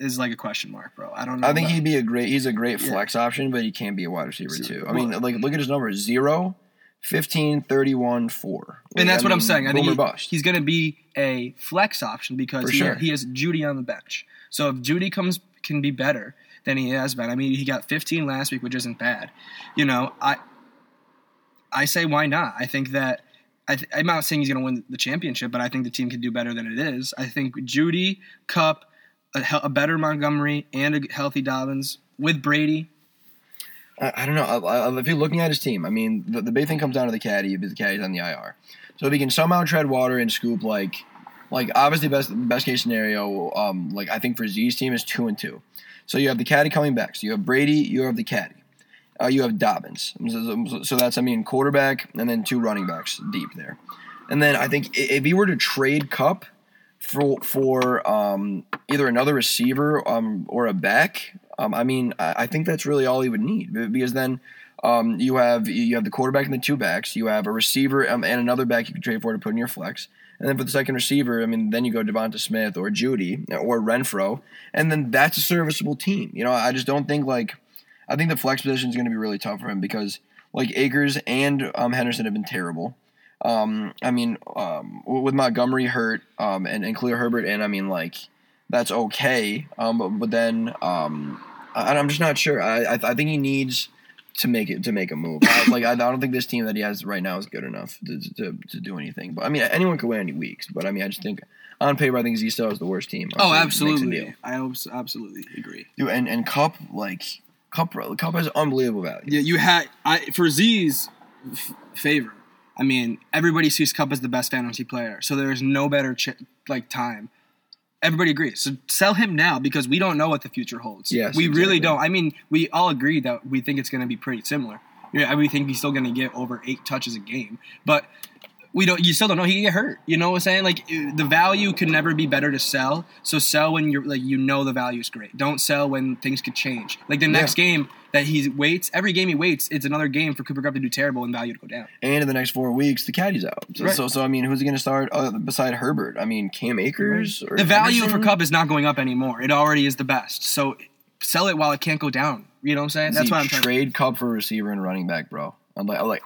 is like a question mark, bro. I don't know. I think about- he'd be a great. He's a great Yeah. flex option, but he can't be a wide receiver So- too. I mean, like look at his numbers: 0, 15, 31, 4. Like, and that's I what I'm saying. I think he- he's going to be a flex option because he, sure. he has Jeudy on the bench. So if Jeudy comes can be better than he has been, I mean, he got 15 last week, which isn't bad. You know, I I say why not? I think that I I'm not saying he's going to win the championship, but I think the team can do better than it is. I think Jeudy, Kupp, a, hel- a better Montgomery, and a healthy Dobbins with Brady. I, don't know. If you're looking at his team, I mean, the, the big thing comes down to the caddy because the caddy's on the IR. So if he can somehow tread water and scoop like, like obviously best best case scenario, um, like I think for Z's team is two and two. So you have the caddy coming back. So you have Brady, you have the caddy, uh, you have Dobbins. So, that's I mean quarterback and then two running backs deep there. And then I think if he were to trade Kupp for for um, either another receiver um, or a back, um, I mean, I, I think that's really all he would need because then um, you have you have the quarterback and the two backs, you have a receiver um, and another back you can trade for to put in your flex, and then for the second receiver, I mean, then you go Devonta Smith or Jeudy or Renfrow, and then that's a serviceable team. You know, I just don't think like I think the flex position is going to be really tough for him because like Akers and um, Henderson have been terrible. Um, I mean, um, with Montgomery hurt, um, and, and Khalil Herbert, and I mean, like, that's okay. Um, but, but then, um, I, I'm just not sure. I, I, I think he needs to make it to make a move. I, like, I, I don't think this team that he has right now is good enough to, to, to do anything. But I mean, anyone could win any weeks. But I mean, I just think on paper, I think Z still is the worst team. Oh, makes a absolutely. I absolutely agree. Dude, and and Kupp like Kupp Kupp has unbelievable value. Yeah, you had I for Z's f- favor. I mean, everybody sees Kupp as the best fantasy player, so there is no better ch- like time. Everybody agrees. So sell him now because we don't know what the future holds. Yes, we really don't. I mean, we all agree that we think it's going to be pretty similar. Yeah, we think he's still going to get over eight touches a game, but we don't. You still don't know he can get hurt. You know what I'm saying? Like uh, the value could never be better to sell. So sell when you're like you know the value is great. Don't sell when things could change. Like the next game that he waits, every game he waits, it's another game for Cooper Kupp to do terrible and value to go down. And in the next four weeks, the caddy's out. So, Right. so, so I mean, who's he going to start uh, beside Herbert? I mean, Cam Akers. Or The value for Henderson? Kupp is not going up anymore. It already is the best. So sell it while it can't go down. You know what I'm saying? That's Z, why I'm trying. trade Kupp for a receiver and running back, bro. I'm like, I'm like,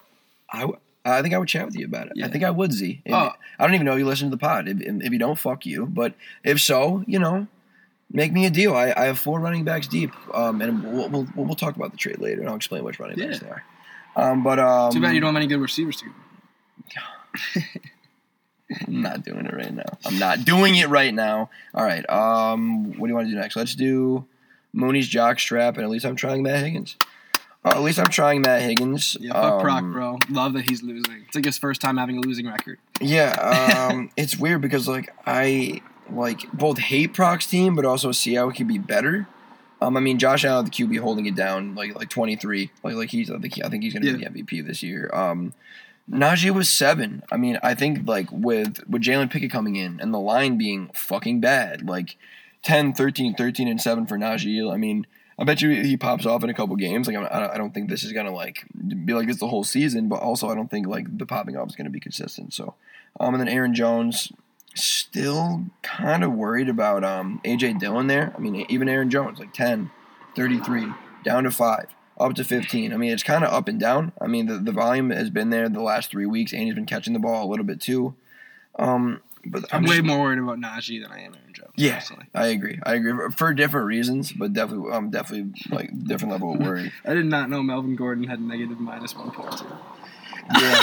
I, I think I would chat with you about it. Yeah. I think I would, Z. Oh. I don't even know if you listen to the pod. If, if you don't, fuck you. But if so, you know, make me a deal. I, I have four running backs deep, um, and we'll, we'll we'll talk about the trade later, and I'll explain which running backs Yeah. they are. Um, but um, Too bad you don't have any good receivers to. I'm not doing it right now. I'm not doing it right now. All right. Um, what do you want to do next? Let's do Mooney's jock strap, and at least I'm trying Matt Higgins. Uh, at least I'm trying Matt Higgins. Yeah, fuck Proc, Um, bro. Love that he's losing. It's like his first time having a losing record. Yeah, um, it's weird because like I like both hate Proc's team, but also see how it could be better. Um, I mean, Josh Allen, the QB, holding it down like like 23, like like he's I think I think he's gonna be the MVP this year. Um, Najee was seven. I mean, I think like with with Jalen Pickett coming in and the line being fucking bad, like 10, 13, 13, and seven for Najee. I mean, I bet you he pops off in a couple games. Like I don't think this is gonna like be like this the whole season, but also I don't think like the popping off is gonna be consistent. So, um, and then Aaron Jones, still kind of worried about um AJ Dillon there. I mean, even Aaron Jones like 10, 33, down to five, up to 15. I mean, it's kind of up and down. I mean, the, the volume has been there the last three weeks, and he's been catching the ball a little bit too. Um, but I'm, I'm way just- more worried about Najee than I am Aaron Jones. Yeah, personally. I agree. I agree for- different reasons, but definitely, I'm definitely like different level of worry. I did not know Melvin Gordon had negative minus one point two. Yeah,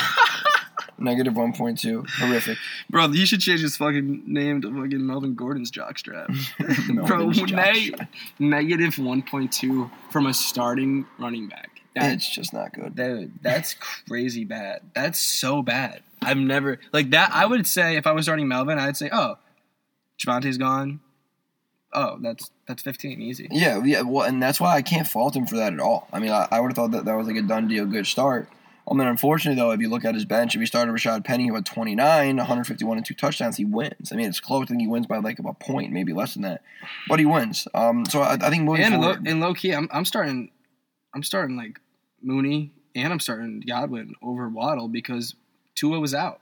Negative one point two. Horrific. Bro, you should change his fucking name to fucking Melvin Gordon's jockstrap. Bro, jockstrap. negative 1.2 from a starting running back. That, It's just not good. Dude, that's crazy bad. That's so bad. I've never like that. I would say if I was starting Melvin, I'd say, oh, Javonte's gone. Oh, that's that's fifteen, easy. Yeah, yeah. Well, and that's why I can't fault him for that at all. I mean, I, I would have thought that that was like a done deal, good start. I mean, unfortunately though, if you look at his bench, if he started Rashad Penny who had 29, 151 and two touchdowns, he wins. I mean, it's close. I think he wins by like a point, maybe less than that, but he wins. Um, so I, I think moving and low, forward, and low key, I'm, I'm starting, I'm starting like Mooney and I'm starting Godwin over Waddle because Tua was out.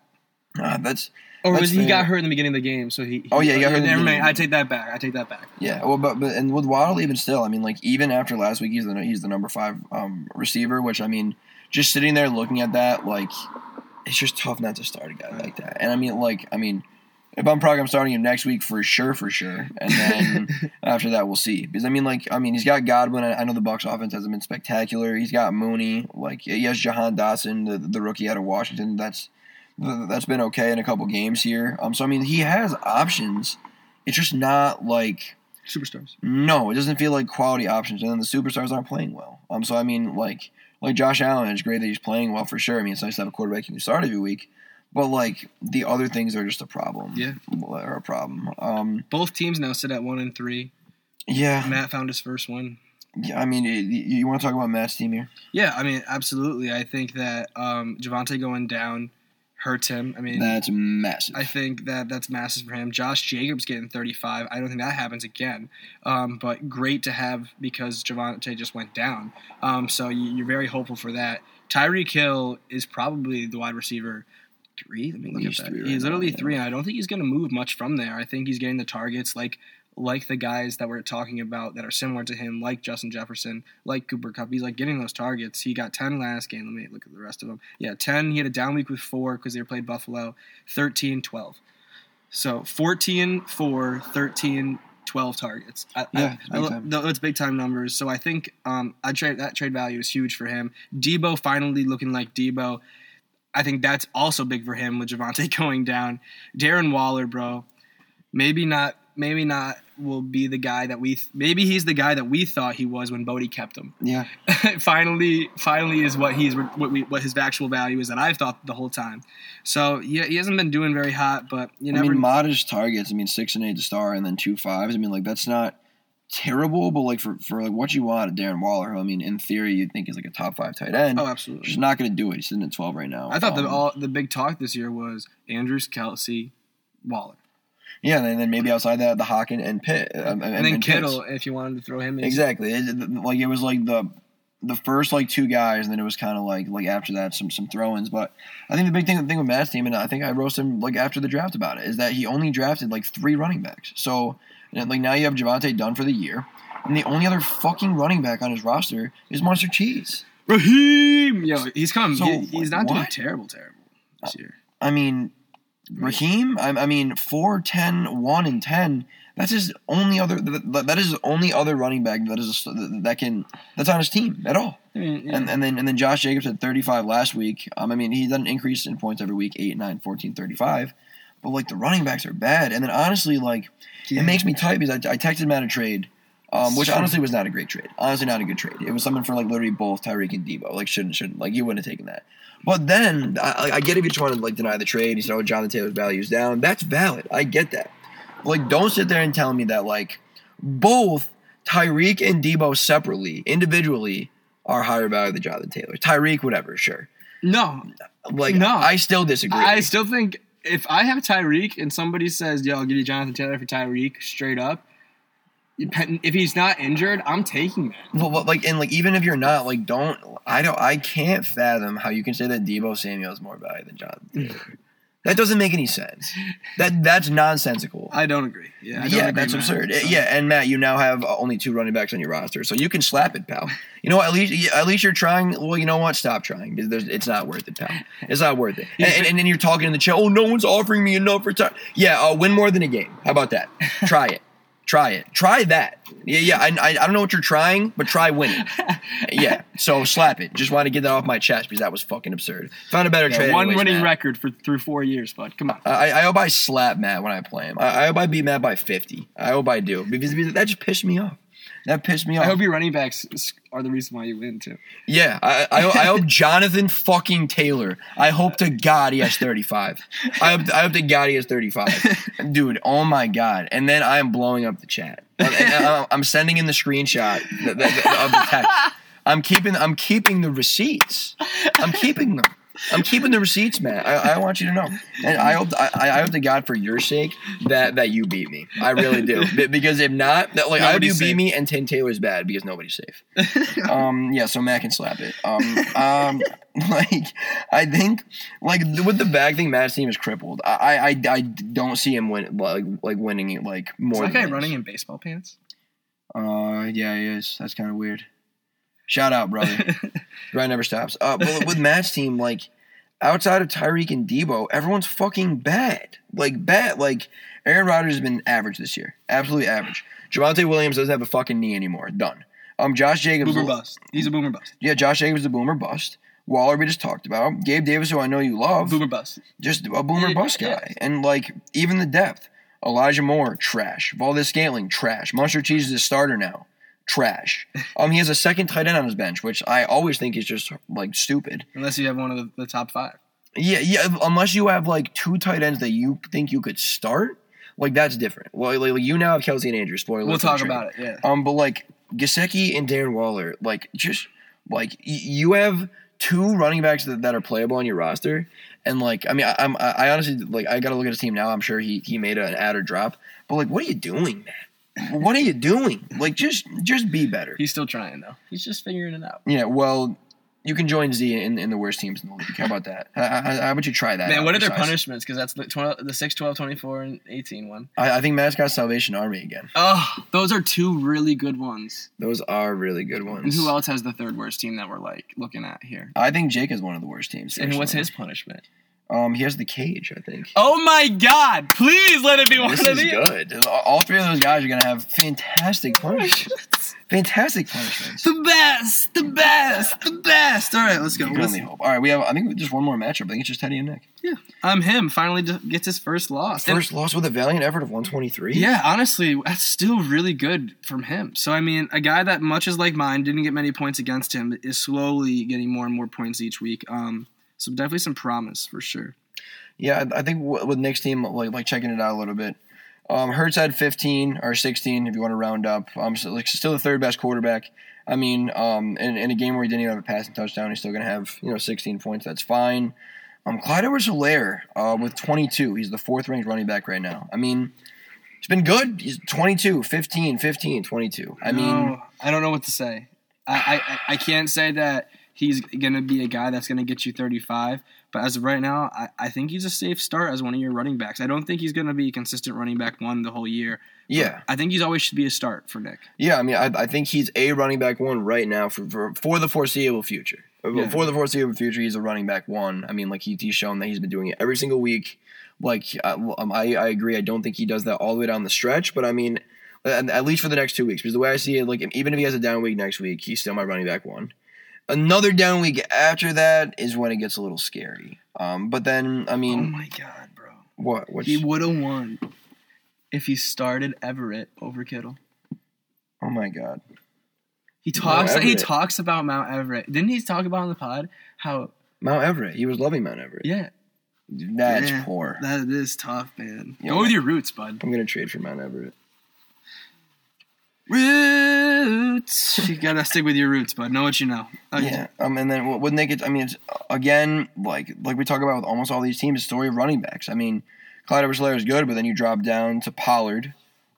uh, that's Or That's was he got hurt in the beginning of the game? So he. Oh, yeah, he got hurt Never mind. I take that back. I take that back. Yeah, well, but, but and with Waddle even still, I mean, like even after last week, he's the he's the number five um, receiver. Which I mean, just sitting there looking at that, like it's just tough not to start a guy like that. And I mean, like I mean, if I'm probably I'm starting him next week for sure, for sure. And then after that, we'll see. Because I mean, like I mean, he's got Godwin. I, I know the Bucs offense hasn't been spectacular. He's got Mooney. Like he has Jahan Dotson, the, the rookie out of Washington. That's that's been okay in a couple games here. Um, so I mean, he has options. It's just not like. Superstars. No, it doesn't feel like quality options, and then the superstars aren't playing well. Um, so I mean, like, like Josh Allen, it's great that he's playing well for sure. I mean, it's nice to have a quarterback you can start every week, but like the other things are just a problem. Yeah. are a problem. Um, Both teams now sit at one and three. yeah, Matt found his first one. yeah. I mean, you, you want to talk about Matt's team here? Yeah, I mean, absolutely. I think that um, Javonte going down hurts him. I mean, That's massive. I think that that's massive for him. Josh Jacobs getting 35. I don't think that happens again. Um, but great to have because Javonte just went down. Um, so you, you're very hopeful for that. Tyreek Hill is probably the wide receiver three. Let me look He's at that. right he's literally now, yeah. three, and I don't think he's going to move much from there. I think he's getting the targets like like the guys that we're talking about that are similar to him, like Justin Jefferson, like Cooper Kupp. He's like getting those targets. He got 10 last game. Let me look at the rest of them. Yeah, 10. He had a down week with four because they played Buffalo. 13, 12. So 14, 4, 13, 12 targets. I, Yeah, I, I, big time. that's big time numbers. So I think um, I trade that trade value is huge for him. Deebo finally looking like Deebo. I think that's also big for him with Javonte going down. Darren Waller, bro, maybe not. Maybe not. Will be the guy that we. Th- maybe he's the guy that we thought he was when Bodie kept him. yeah, finally, finally is what he's what we what his actual value is that I've thought the whole time. So yeah, he hasn't been doing very hot, but you I never. mean, modest targets. I mean, six and eight to star, and then two fives. I mean, like that's not terrible, but like for for like what you want, Darren Waller, who I mean, in theory, you'd think is like a top five tight end. oh, absolutely. Just not going to do it. He's sitting at twelve right now. I thought the Um, all the big talk this year was Andrews, Kelce, Waller, Yeah, and then maybe outside that, the Hawkin and Pitt, um, and, and, then Pitts. Kittle if you wanted to throw him in. Exactly. It- like it was like the the first like two guys, and then it was kind of like like after that some some throw-ins. But I think the big thing the thing with Matt's team, and I think I roasted him like after the draft about it, is that he only drafted like three running backs. So and, like now you have Javonte done for the year, and the only other fucking running back on his roster is Monster Cheese. Raheem, yo, he's coming. So, he- he's not doing terrible, terrible this year. I mean, Raheem. I, I mean, 4, 10, 1, and ten. That's his only other. That is his only other running back that is that can that's on his team at all. I mean, yeah. And, and then and then Josh Jacobs had 35 last week. Um, I mean, he's done an increase in points every week 8, 9, 14, 35. But, like, the running backs are bad. And then, honestly, like. It makes me tight because I, I texted Matt a trade, um, which honestly was not a great trade. Honestly, not a good trade. It was something for, like, literally both Tyreek and Deebo. Like, shouldn't, shouldn't. Like, you wouldn't have taken that. But then, I, I get if you just want to, like, deny the trade. You said, oh, Jonathan Taylor's value is down. That's valid. I get that. But, like, don't sit there and tell me that, like, both Tyreek and Deebo separately, individually, are higher value than Jonathan Taylor. Tyreek, whatever, sure. no, Like, No. I still disagree. I still think if I have Tyreek and somebody says, "Yo, I'll give you Jonathan Taylor for Tyreek," straight up, if he's not injured, I'm taking that. Well, well, like, and like, even if you're not, like, don't. I don't. I can't fathom how you can say that Deebo Samuel is more value than Jonathan Taylor. That doesn't make any sense. That that's nonsensical. I don't agree. Yeah, I don't yeah, agree, that's Matt. absurd. So- Yeah, and Matt, you now have only two running backs on your roster, so you can slap it, pal. You know what? At least, at least you're trying. Well, you know what? Stop trying because there's- it's not worth it, pal. It's not worth it. And, and, and then you're talking in the chat. Oh, no one's offering me enough for time. Yeah, uh, win more than a game. How about that? Try it. Try it. Try that. Yeah, yeah. I, I, I don't know what you're trying, but try winning. yeah. So slap it. Just want to get that off my chest because that was fucking absurd. Found a better Yeah, trade. one anyways, winning Matt. record for through four years, bud. Come on. I, I hope I slap Matt when I play him. I, I hope I beat Matt by 50. I hope I do because, because that just pissed me off. That pissed me off. I hope your running backs are the reason why you win too. Yeah, I, I, I hope Jonathan fucking Taylor. I hope to God he has 35. I hope, I hope to God he has 35. Dude, oh my God. And then I am blowing up the chat. And I'm- uh, I'm sending in the screenshot of the text. I'm keeping I'm keeping the receipts. I'm keeping them. I'm keeping the receipts, man. I, I want you to know, and I hope I, I hope to God for your sake that that you beat me. I really do, because if not, that, like I hope you beat me and Tim Taylor's bad because nobody's safe. Um yeah so matt can slap it. Um um like i think like with the bag thing matt's team is crippled. I i i don't see him win like like winning it like Is more that than guy running in baseball pants? uh yeah he is. That's kind of weird shout out brother grind never stops uh but with matt's team like outside of tyreek and deebo everyone's fucking bad like bad like aaron rodgers has been average this year absolutely average Javonte Williams doesn't have a fucking knee anymore. Done. Um, Josh Jacobs. boomer bust. He's a boomer bust. Yeah, Josh Jacobs is a boomer bust. Waller we just talked about. Gabe Davis, who I know you love, Boomer bust. just a boomer Yeah, bust yeah. guy. And like even the depth. Elijah Moore, trash. Valdes-Scantling, trash. Monster Cheese is a starter now. Trash. Um, he has a second tight end on his bench, which I always think is just like stupid. Unless you have one of the, the top five. Yeah, yeah. Unless you have like two tight ends that you think you could start, like that's different. Well, like, you now have Kelce and Andrew. Spoiler. We'll talk about it. Yeah. Um, but like Gesicki and Darren Waller, like just like y- you have two running backs that, that are playable on your roster, and like I mean, I, I'm I I honestly like I got to look at his team now. I'm sure he he made an add or drop, but like, what are you doing, man? What are you doing? Like, just just be better. He's still trying though. He's just figuring it out. Yeah, well, you can join Z in, in the worst teams in the league. How about that? How, how, about you try that? Man, what are their besides- punishments? Because that's the 12, the 6, 12, 24, and 18 one. I, I think Matt's got Salvation Army again. Oh, those are two really good ones. Those are really good ones. And who else has the third worst team that we're like looking at here? I think Jake is one of the worst teams. And what's his punishment? Um, he has the cage. I think. Oh my God! Please let it be one This of is these. good. All three of those guys are gonna have fantastic punishments. fantastic punishments. The best, the best, the best. All right, let's go. You can only hope. All right, we have. I think just one more matchup. I think it's just Teddy and Nick. Yeah, I'm him. Finally gets his first loss. And- First loss with a valiant effort of 123. yeah, honestly, that's still really good from him. So I mean, a guy that much is like mine didn't get many points against him is slowly getting more and more points each week. Um, so definitely some promise for sure. Yeah, I think with Nick's team, like like checking it out a little bit. Um, Hurts had 15 or 16, if you want to round up. Um, so like still the third best quarterback. I mean, um, in, in a game where he didn't even have a passing touchdown, he's still going to have you know 16 points. That's fine. Um, Clyde Edwards-Helaire uh, with 22. He's the fourth ranked running back right now. I mean, it's been good. He's 22, 15, 15, 22. I mean, No, I don't know what to say. I, I, I can't say that he's gonna be a guy that's gonna get you 35. But as of right now, I, I think he's a safe start as one of your running backs. I don't think he's gonna be a consistent running back one the whole year. yeah, I think he's always should be a start for Nick. yeah. I mean, I, I think he's a running back one right now for for, for the foreseeable future. Yeah. For the foreseeable future, he's a running back one. I mean, like he, he's shown that he's been doing it every single week. Like I, um, I, I agree. I don't think he does that all the way down the stretch, but I mean, at, at least for the next two weeks, because the way I see it, like even if he has a down week next week, he's still my running back one. Another down week after that is when it gets a little scary. Um, but then I mean, Oh my god, bro. what? What's, He would have won if he started Everett over Kittle. oh my god! He talks he talks about Mount Everett. Didn't he talk about on the pod how Mount Everett. He was loving Mount Everett. yeah, That's Yeah. poor. that is tough, man. Yeah. Go with your roots, bud. I'm gonna trade for Mount Everett. Roots. You gotta stick with your roots, bud. Know what you know. Okay. Yeah, um, and then with they get, I mean, it's again like like we talk about with almost all these teams, story of running backs. I mean, Clyde edwards is good, but then you drop down to Pollard,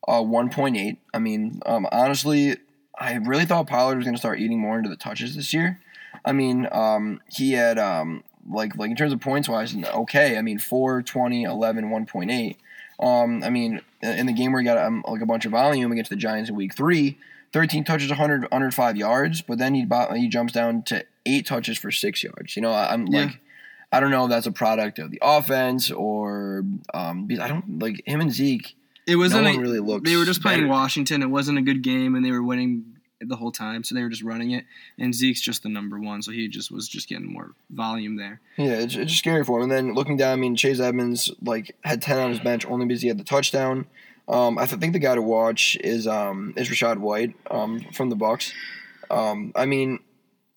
uh, one point eight. I mean, um, honestly, I really thought Pollard was to start eating more into the touches this year. I mean, um, he had um, like like in terms of points wise, okay. I mean, 4, 20, 11, 1.8. Um, I mean, in the game where he got um, like a bunch of volume against the Giants in Week Three, 13 touches, 100, 105 yards, but then he he jumps down to eight touches for six yards. You know, I- I'm Yeah. like, I don't know if that's a product of the offense or um, because I don't like him and Zeke. It wasn't. no a- really looked. they were just playing better. Washington. It wasn't a good game, and they were winning the whole time, so they were just running it. And Zeke's just the number one, so he just was just getting more volume there. Yeah, it's, it's just scary for him. And then looking down, I mean, Chase Edmonds like had ten on his bench only because he had the touchdown. Um, I th- think the guy to watch is um, is Rachaad White um, from the Bucs. Um, I mean,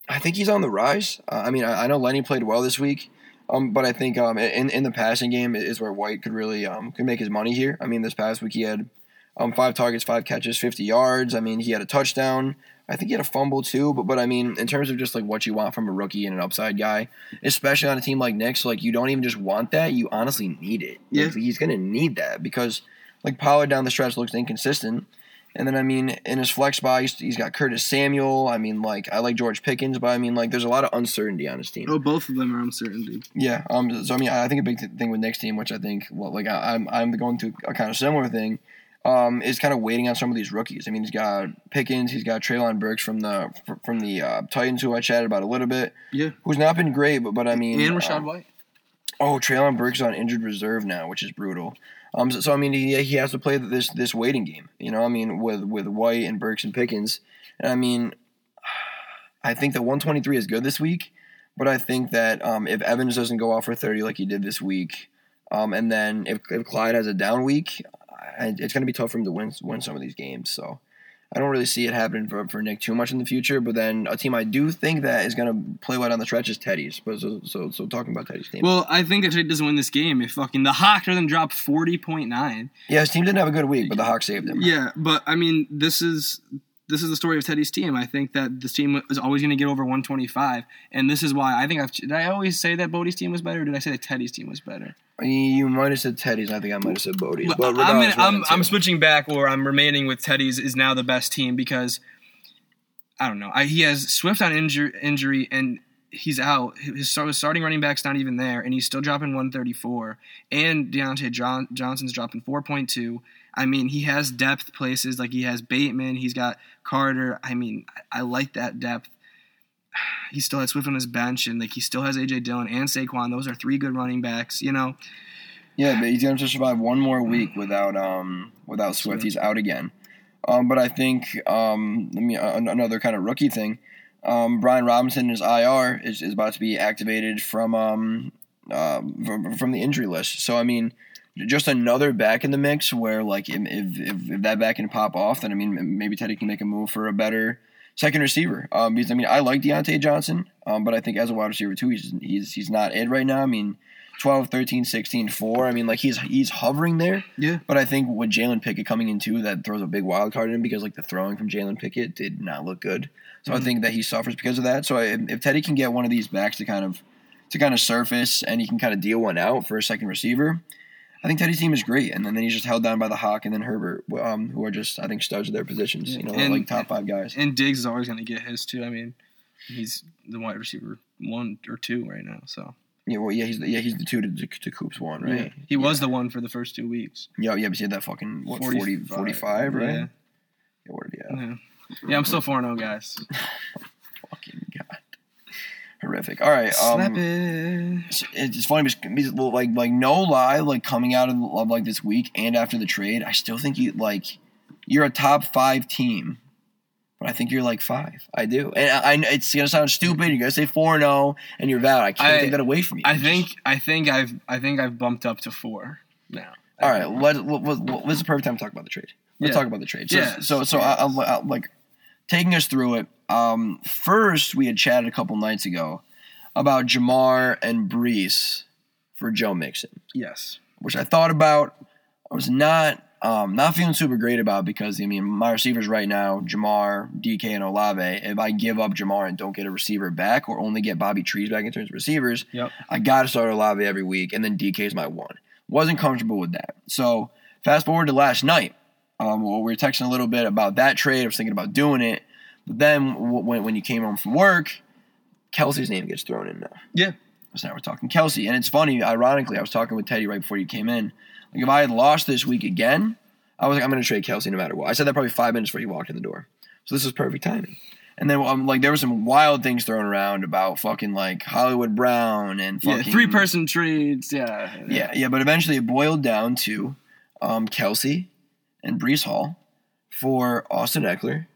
I think he's on the rise. Uh, I mean, I, I know Lenny played well this week, um, but I think um, in in the passing game is where White could really could make his money here. I mean, this past week he had um, five targets, five catches, fifty yards. I mean, he had a touchdown. I think he had a fumble too. But but I mean, in terms of just like what you want from a rookie and an upside guy, especially on a team like Nick's, like you don't even just want that; you honestly need it. Yeah. Like, he's gonna need that because like Pollard down the stretch looks inconsistent. And then I mean, in his flex spot, he's, he's got Curtis Samuel. I mean, like I like George Pickens, but I mean, like there's a lot of uncertainty on his team. Oh, both of them are uncertainty. Yeah. Um. So I mean, I think a big th- thing with Nick's team, which I think, well, like I, I'm I'm going through a kind of similar thing, um, is kind of waiting on some of these rookies. I mean, he's got Pickens, he's got Treylon Burks from the from the uh, Titans, who I chatted about a little bit. Yeah. Who's not been great, but but I mean, and Rachaad um, White. Oh, Treylon Burks is on injured reserve now, which is brutal. Um, so, so I mean, he, he has to play this this waiting game. You know, I mean, with with White and Burks and Pickens, and I mean, I think that 123 is good this week, but I think that um, if Evans doesn't go off for 30 like he did this week, um, and then if, if Clyde has a down week, it's going to be tough for him to win win some of these games. So. I don't really see it happening for, for Nick too much in the future, but then a team I do think that is going to play well down the stretch is Teddy's. But so, so, so talking about Teddy's team. Well, I think that Tate doesn't win this game if fucking the Hawks doesn't drop forty point nine. Yeah, his team didn't have a good week, but the Hawks saved him. Yeah, but I mean, this is this is the story of Teddy's team. I think that this team is always going to get over 125, and this is why I think I've. Did I always say that Bodie's team was better? Or did I say that Teddy's team was better? You might have said Teddy's. I think I might have said Bodie's. But But I'm, in, I'm, I'm switching back, or I'm remaining with Teddy's is now the best team because I don't know. I, he has Swift on injury, injury and he's out. His his starting running back's not even there, and he's still dropping 134. And Diontae John, Johnson's dropping 4.2. I mean, he has depth places like he has Bateman. He's got Carter. I mean, I, I like that depth. He still has Swift on his bench, and like he still has AJ Dillon and Saquon. Those are three good running backs. You know, Yeah, but he's going to survive one more week without um without Swift. Swift. He's out again. Um, but I think um let me uh, another kind of rookie thing. Um, Brian Robinson is IR is, is about to be activated from um uh, from, from the injury list. So I mean, just another back in the mix where like if if, if, that back can pop off, then I mean maybe Teddy can make a move for a better second receiver. Um, because I mean I like Diontae Johnson, um, but I think as a wide receiver too, he's he's he's not it right now. I mean. 12, 13, 16, 4. I mean, like he's he's hovering there. Yeah. But I think with Jalen Pickett coming in too, that throws a big wild card in because like the throwing from Jalen Pickett did not look good. So I Mhm. think that he suffers because of that. So if, if Teddy can get one of these backs to kind of to kind of surface and he can kind of deal one out for a second receiver, I think Teddy's team is great. And then, then he's just held down by the Hawk and then Herbert, um, who are just I think studs of their positions. You know, And- like top five guys. And Diggs is always going to get his too. I mean, he's the wide receiver one or two right now. So Yeah, well, yeah, he's the, yeah he's the two to, to, to Coop's one, yeah. right? he was the one for the first two weeks. Yeah, yeah, but he had that fucking what 40, 45, right? Yeah. Yeah, what did he have? Yeah, yeah I'm still four zero, guys. Fucking horrific. All right, um, it. it's, funny because like like no lie, like coming out of, of like this week and after the trade, I still think you like you're a top five team, but I think you're like five. I do, and I, I it's gonna sound stupid. You're gonna say four and zero, and you're valid. I can't I- take that away from you. I think I think I've I think I've bumped up to four now. All right, let, let, let, let- this is the perfect time to talk about the trade. Let's Yeah. talk about the trade. So, Yeah. so, so I, I'll, I'll, like taking us through it. Um, first, we had chatted a couple nights ago about Ja'Marr and Breece for Joe Mixon, Yes. which I thought about. I was not um, not feeling super great about because I mean my receivers right now, Ja'Marr, DK, and Olave. If I give up Ja'Marr and don't get a receiver back, or only get Bobby Trees back in terms of receivers, Yep. I got to start Olave every week, and then DK is my one. Wasn't comfortable with that. So fast forward to last night. Um, well, we were texting a little bit about that trade. I was thinking about doing it, but then when when you came home from work, Kelce's name gets thrown in now. Yeah. So now we're talking Kelce, and it's funny. Ironically, I was talking with Teddy right before you came in. Like if I had lost this week again, I was like, I'm going to trade Kelce no matter what. I said that probably five minutes before you walked in the door. So this was perfect timing. And then um, like there were some wild things thrown around about fucking like Hollywood Brown and Yeah. fucking Three person trades. Yeah. yeah, yeah, but eventually it boiled down to um, Kelce and Breece Hall for Austin Ekeler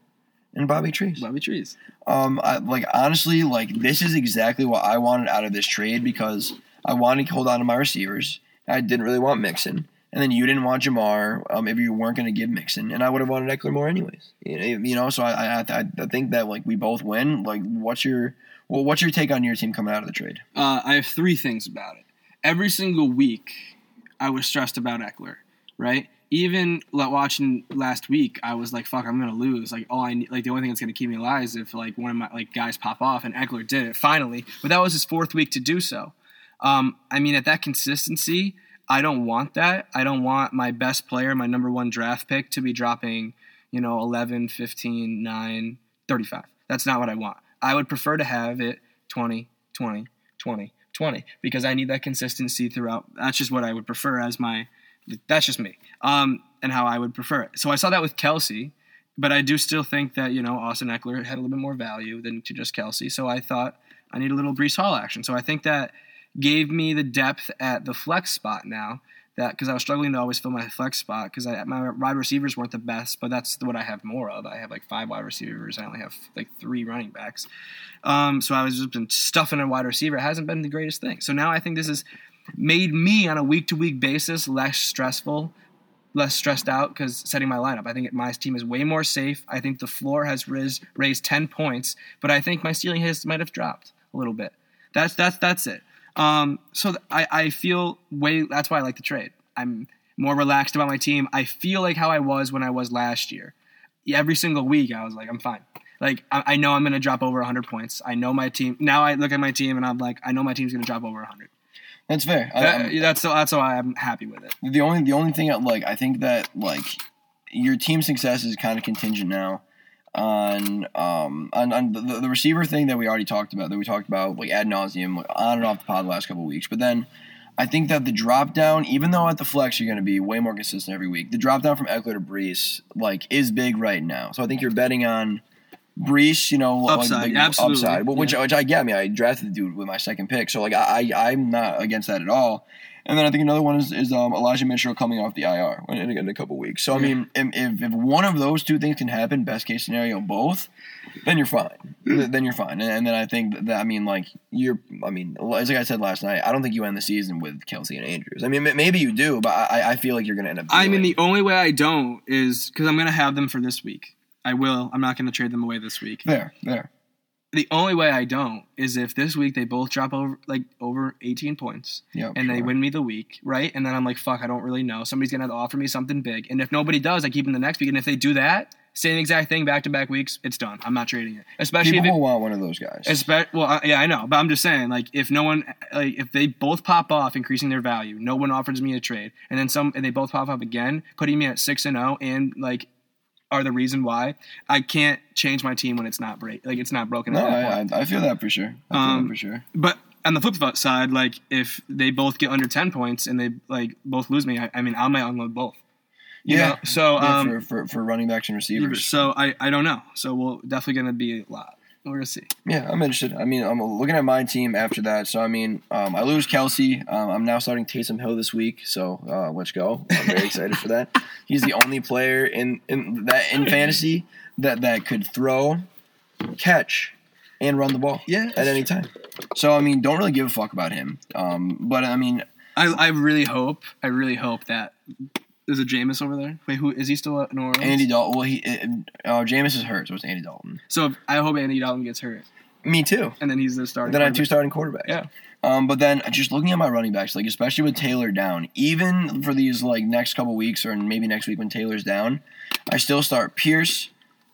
and Bobby Trees. Bobby Trees. Um, I, like honestly, like this is exactly what I wanted out of this trade because I wanted to hold on to my receivers. I didn't really want Mixon, and then you didn't want Ja'Marr. Um, if you weren't going to give Mixon, and I would have wanted Ekeler more anyways. You know, you know, so I, I I think that like we both win. Like, what's your well, what's your take on your team coming out of the trade? Uh, I have three things about it. Every single week, I was stressed about Ekeler, right? Even like, watching last week, I was like, "Fuck, I'm gonna lose." Like, all I need, like the only thing that's gonna keep me alive is if like one of my like guys pop off, and Ekeler did it finally. But that was his fourth week to do so. Um, I mean, at that consistency, I don't want that. I don't want my best player, my number one draft pick, to be dropping, you know, 11, 15, 9, 35. That's not what I want. I would prefer to have it 20, 20, 20, 20 because I need that consistency throughout. That's just what I would prefer as my. That's just me, um, and how I would prefer it. So I saw that with Kelce, but I do still think that you know Austin Ekeler had a little bit more value than to just Kelce. So I thought I need a little Breece Hall action. So I think that gave me the depth at the flex spot now. That because I was struggling to always fill my flex spot because my wide receivers weren't the best, but that's what I have more of. I have like five wide receivers. I only have like three running backs. Um, so I was just been stuffing a wide receiver. It hasn't been the greatest thing. So now I think this has made me on a week to week basis less stressful, less stressed out because setting my lineup. I think my team is way more safe. I think the floor has raised raised ten points, but I think my ceiling has might have dropped a little bit. That's that's that's it. Um, so th- I, I feel way. That's why I like the trade. I'm more relaxed about my team. I feel like how I was when I was last year. Every single week, I was like, I'm fine. Like I, I know I'm going to drop over 100 points. I know my team. Now I look at my team and I'm like, I know my team's going to drop over 100. That's fair. I- That- I'm- that's that's why I'm happy with it. the only the only thing I like I think that like your team success is kind of contingent now on um on, on the, the receiver thing that we already talked about that we talked about like ad nauseum like, on and off the pod the last couple of weeks but then I think that the drop down even though at the flex you're going to be way more consistent every week the drop down from Ekeler to Breece like is big right now so I think you're betting on Breece, you know, like, Upside, big absolutely, upside, well, which yeah. which I get. I mean, I drafted the dude with my second pick, so like I, I I'm not against that at all. And then I think another one is, is um, Elijah Mitchell coming off the IR in, in, in a couple weeks. So I mean, if, if if one of those two things can happen, best case scenario, both, then you're fine. Then you're fine. And, and then I think that I mean, like you're, I mean, as like I said last night, I don't think you end the season with Kelce and Andrews. I mean, maybe you do, but I, I feel like you're going to end up. I mean, the only way I don't is because I'm going to have them for this week. I will. I'm not going to trade them away this week. there, there. The only way I don't is if this week they both drop over like over 18 points Yeah, and they win me the week, right? And then I'm like, fuck, I don't really know. Somebody's gonna have to offer me something big. And if nobody does, I keep them the next week. And if they do that, same exact thing back to back weeks, it's done. I'm not trading it. Especially People if it, want one of those guys. Espe- well, uh, yeah, I know, but I'm just saying, like, if no one, like, if they both pop off, increasing their value, no one offers me a trade, and then some, and they both pop up again, putting me at six and zero, and like, are the reason why I can't change my team when it's not break, like, it's not broken. no, at that point. I, I I feel that for sure. I feel Um, that for sure. But on the flip side, like, if they both get under ten points and they like both lose me, I, I mean, I might unload both. You Yeah. know? So, Yeah, um, for, for for running backs and receivers. so I, I don't know. So we're definitely gonna be a lot. We're gonna see. Yeah, I'm interested. I mean, I'm looking at my team after that. So I mean, um, I lose Kelce. Um, I'm now starting Taysom Hill this week. So uh, let's go. I'm very excited for that. He's the only player in, in that in fantasy that that could throw, catch, and run the ball. Yeah, at any time. So I mean, don't really give a fuck about him. Um, but I mean, I, I really hope I really hope that there's a Jameis over there. Wait, who is he still at New Orleans? Andy Dalton. Well, he uh, Jameis is hurt, so it's Andy Dalton. So I hope Andy Dalton gets hurt, Me too. and then he's the starting. Then I have two quarterback. starting quarterbacks. Yeah. Um, but then just looking at my running backs, like especially with Taylor down, even for these like next couple weeks or maybe next week when Taylor's down, I still start Pierce,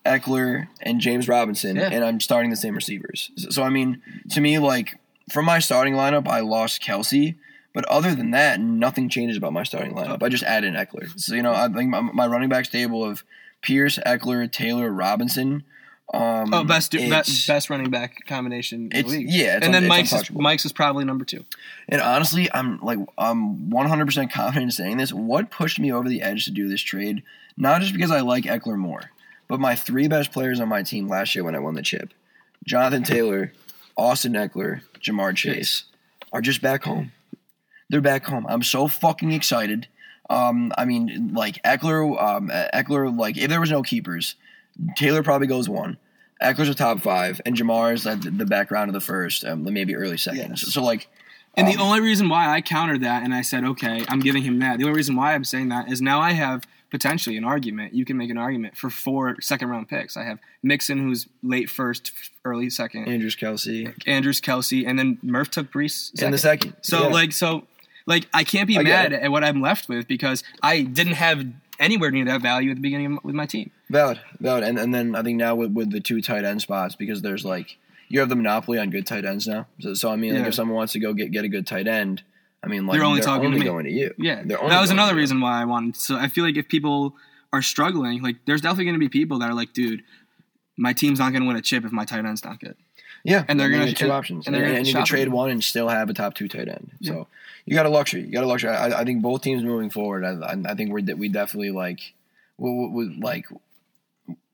Ekeler, and James Robinson, Yeah. and I'm starting the same receivers. So, so, I mean, to me, like from my starting lineup, I lost Kelce. But other than that, nothing changes about my starting lineup. I just add in Ekeler. So you know, I think my, my running back stable of Pierce, Ekeler, Taylor, Robinson. Um, Oh, best best, best running back combination in the league. yeah, it's and un- then Mike's is. Mike's is probably number two. And honestly, I'm like I'm 100% confident in saying this. What pushed me over the edge to do this trade? Not just because I like Ekeler more, but my three best players on my team last year when I won the chip, Jonathan Taylor, Austin Ekeler, Ja'Marr Chase, are just back home. They're back home. I'm so fucking excited. Um, I mean, like Ekeler, um, Ekeler, like if there was no keepers, Taylor probably goes one. Ekeler's a top five, and Ja'Marr is at the background of the first, um, maybe early second. Yes. So, so, like, And um, the only reason why I countered that and I said, okay, I'm giving him that. The only reason why I'm saying that is now I have potentially an argument. You can make an argument for four second round picks. I have Mixon, who's late first, early second. Andrews, Kelce Andrews, Kelce, and then Murph took Breece in the second. So Yeah. like so like I can't be I mad at what I'm left with because I didn't have anywhere near that value at the beginning of, with my team. Valid, valid, and and then I think now with, with the two tight end spots because there's like you have the monopoly on good tight ends now. So, so I mean, like if someone wants to go get get a good tight end, I mean, like They're only talking to me. going to you. Yeah, They're only that was another reason why I wanted. So I feel like if people are struggling, like there's definitely going to be people that are like, dude, my team's not going to win a chip if my tight end's not good. Yeah, And they're gonna- get two options, and and, they're and, gonna you can trade them. one and still have a top two tight end. So you got a luxury. You got a luxury. I, I think both teams moving forward. I, I, think we're de- we definitely like we, we, we- like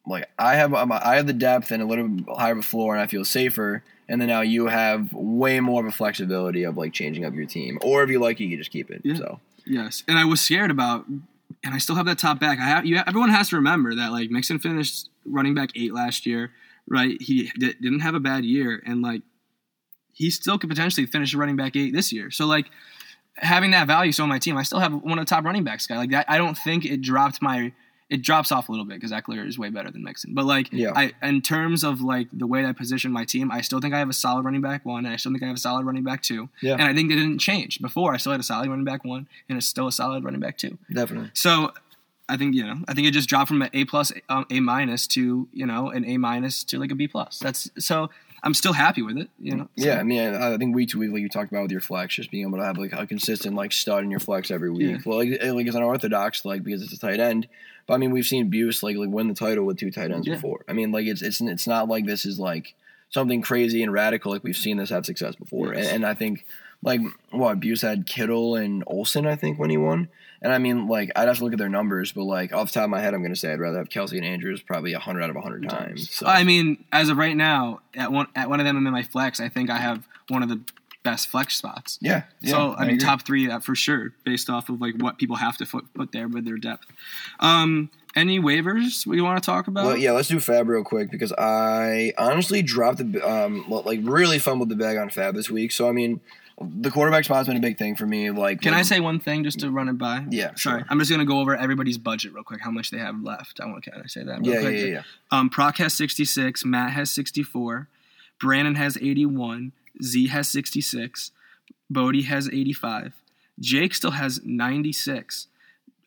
like I have um, I have the depth and a little bit higher of a floor, and I feel safer. And then now you have way more of a flexibility of like changing up your team, or if you like, it, you can just keep it. Yeah. So Yes, and I was scared about, and I still have that top back. I have you. Everyone has to remember that like Mixon finished running back eight last year, right? He di- didn't have a bad year, and like he still could potentially finish running back eight this year. So like having that value so on my team, I still have one of the top running backs guy. Like that, I don't think it dropped my. It drops off a little bit because Ekeler is way better than Mixon. But like, Yeah. I in terms of like the way I position my team, I still think I have a solid running back one, and I still think I have a solid running back two. Yeah. And I think they didn't change. Before I still had a solid running back one, and it's still a solid running back two. definitely. So I think you know, I think it just dropped from an A plus, um, A minus to you know an A minus to like a B plus. That's so I'm still happy with it. You know. So- Yeah, I mean, I I think week to week, like you talked about with your flex, just being able to have like a consistent like stud in your flex every week. Yeah. Well, like, like it's unorthodox, like because it's a tight end. But I mean, we've seen Buse like like win the title with two tight ends Yeah. before. I mean, like it's it's it's not like this is like something crazy and radical. Like we've seen this have success before, Yes. and, and I think like what Buse had Kittle and Olsen, I think when he won. And I mean, like I'd have to look at their numbers, but like off the top of my head, I'm gonna say I'd rather have Kelce and Andrews probably hundred out of hundred times. So. I mean, as of right now, at one at one of them I'm in my flex, I think I have one of the best flex spots. yeah, yeah, so I, mean, agree. top three for sure, based off of like what people have to put, put there with their depth. Um, any waivers we want to talk about? Well, yeah, let's do Fab real quick because I honestly dropped the um like really fumbled the bag on Fab this week. So I mean, the quarterback spot's been a big thing for me. Like, Can I say one thing just to run it by? Yeah, Sorry, sure. I'm just gonna go over everybody's budget real quick. How much they have left? I want. to Can I say that? Real Yeah, yeah, quick? yeah, yeah. Um, Proc has 66. Matt has 64. Brandon has 81. Z has 66. Bodie has 85. Jake still has 96.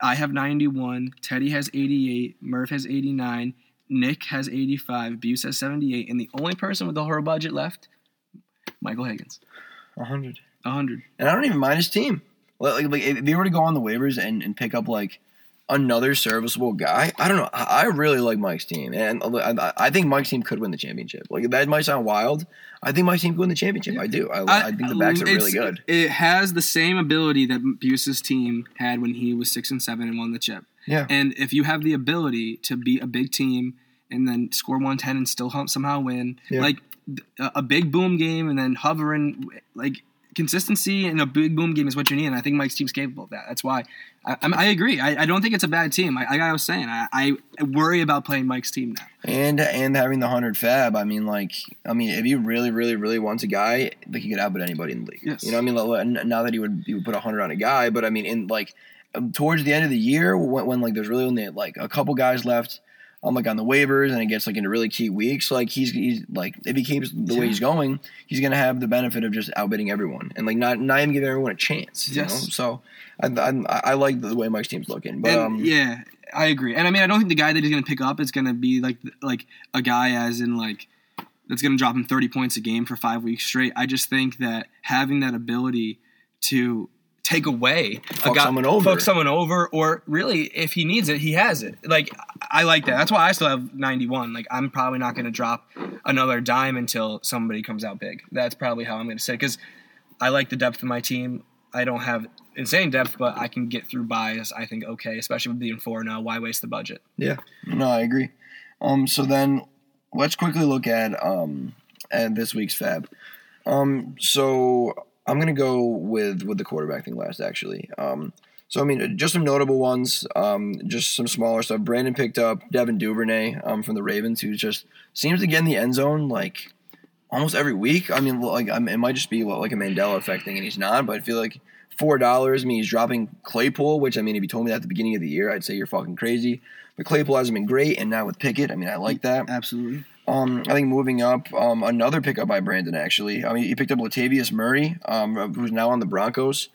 I have 91. Teddy has 88. Murph has 89. Nick has 85. Buse has 78. And the only person with the whole budget left, Michael Higgins, A hundred. 100. And I don't even mind his team. Like, like if you were to go on the waivers and, and pick up like another serviceable guy, I don't know. I, I really like Mike's team, and uh, I, I think Mike's team could win the championship. Like that might sound wild. I think Mike's team could win the championship. I do. I, I, think the backs are really good. It has the same ability that Buse's team had when he was six and seven and won the chip. Yeah. And if you have the ability to be a big team and then score 110 and still somehow win, Yeah. like a, big boom game and then hovering, like consistency in a big boom game is what you need. And I think Mike's team's capable of that. That's why I, I'm, agree. I, I don't think it's a bad team. I, like I was saying, I, I worry about playing Mike's team now. And and having the hundred fab, I mean, like, I mean, if you really, really, really want a guy, like, he could outbid anybody in the league. Yes. You know, what I mean, like, n- not that he would he would put a hundred on a guy, but I mean, in like towards the end of the year, when, when like there's really only like a couple guys left, on like on the waivers, and it gets like into really key weeks, like he's he's like if he keeps the way he's going, he's gonna have the benefit of just outbidding everyone and like not not even giving everyone a chance. You Yes. know? So I, I I like the way Mike's team's looking, but And, um, yeah, I agree. And I mean, I don't think the guy that he's going to pick up is going to be like like a guy as in like that's going to drop him 30 points a game for 5 weeks straight. I just think that having that ability to take away Fuck a guy, someone over. fuck someone over or really if he needs it, he has it. Like I like that. That's why I still have 91. Like I'm probably not going to drop another dime until somebody comes out big. That's probably how I'm going to say cuz I like the depth of my team. I don't have insane depth, but I can get through byes. I think okay, especially with being four now. Why waste the budget? Yeah, no, I agree. Um, so then let's quickly look at um at this week's fab. Um, so I'm gonna go with with the quarterback thing last, actually. Um, So I mean, just some notable ones, um, just some smaller stuff. Brandon picked up Devin Duvernay um, from the Ravens, who just seems to get in the end zone like almost every week. I mean, like I mean, it might just be like a Mandela effect thing, and he's not. But I feel like four dollars. I mean, he's dropping Claypool, which I mean, if you told me that at the beginning of the year, I'd say you're fucking crazy. But Claypool hasn't been great, and now with Pickett, I mean, I like that. Absolutely. Um, I think moving up, um, another pickup by Brandon actually. I mean, he picked up Latavius Murray, um, who's now on the Broncos.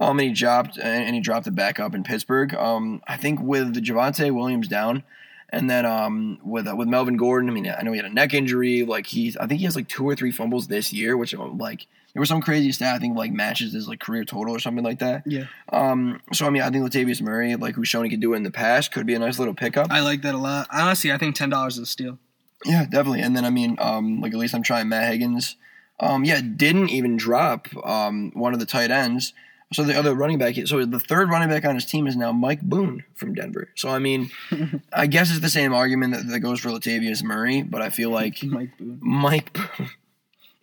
Um, and he dropped and he dropped it back up in Pittsburgh. Um, I think with Javonte Williams down, and then um, with uh, with Melvin Gordon. I mean, I know he had a neck injury. Like he's, I think he has like two or three fumbles this year, which um, like there was some crazy stat. I think like matches his like career total or something like that. Yeah. Um. So I mean, I think Latavius Murray, like who's shown he could do it in the past, could be a nice little pickup. I like that a lot. Honestly, I think ten dollars is a steal. Yeah, definitely. And then I mean, um, like at least I'm trying Matt Higgins. Um, yeah, didn't even drop um one of the tight ends. So the other running back, so the third running back on his team is now Mike Boone from Denver. So I mean, I guess it's the same argument that, that goes for Latavius Murray, but I feel like Mike Boone. Mike Boone.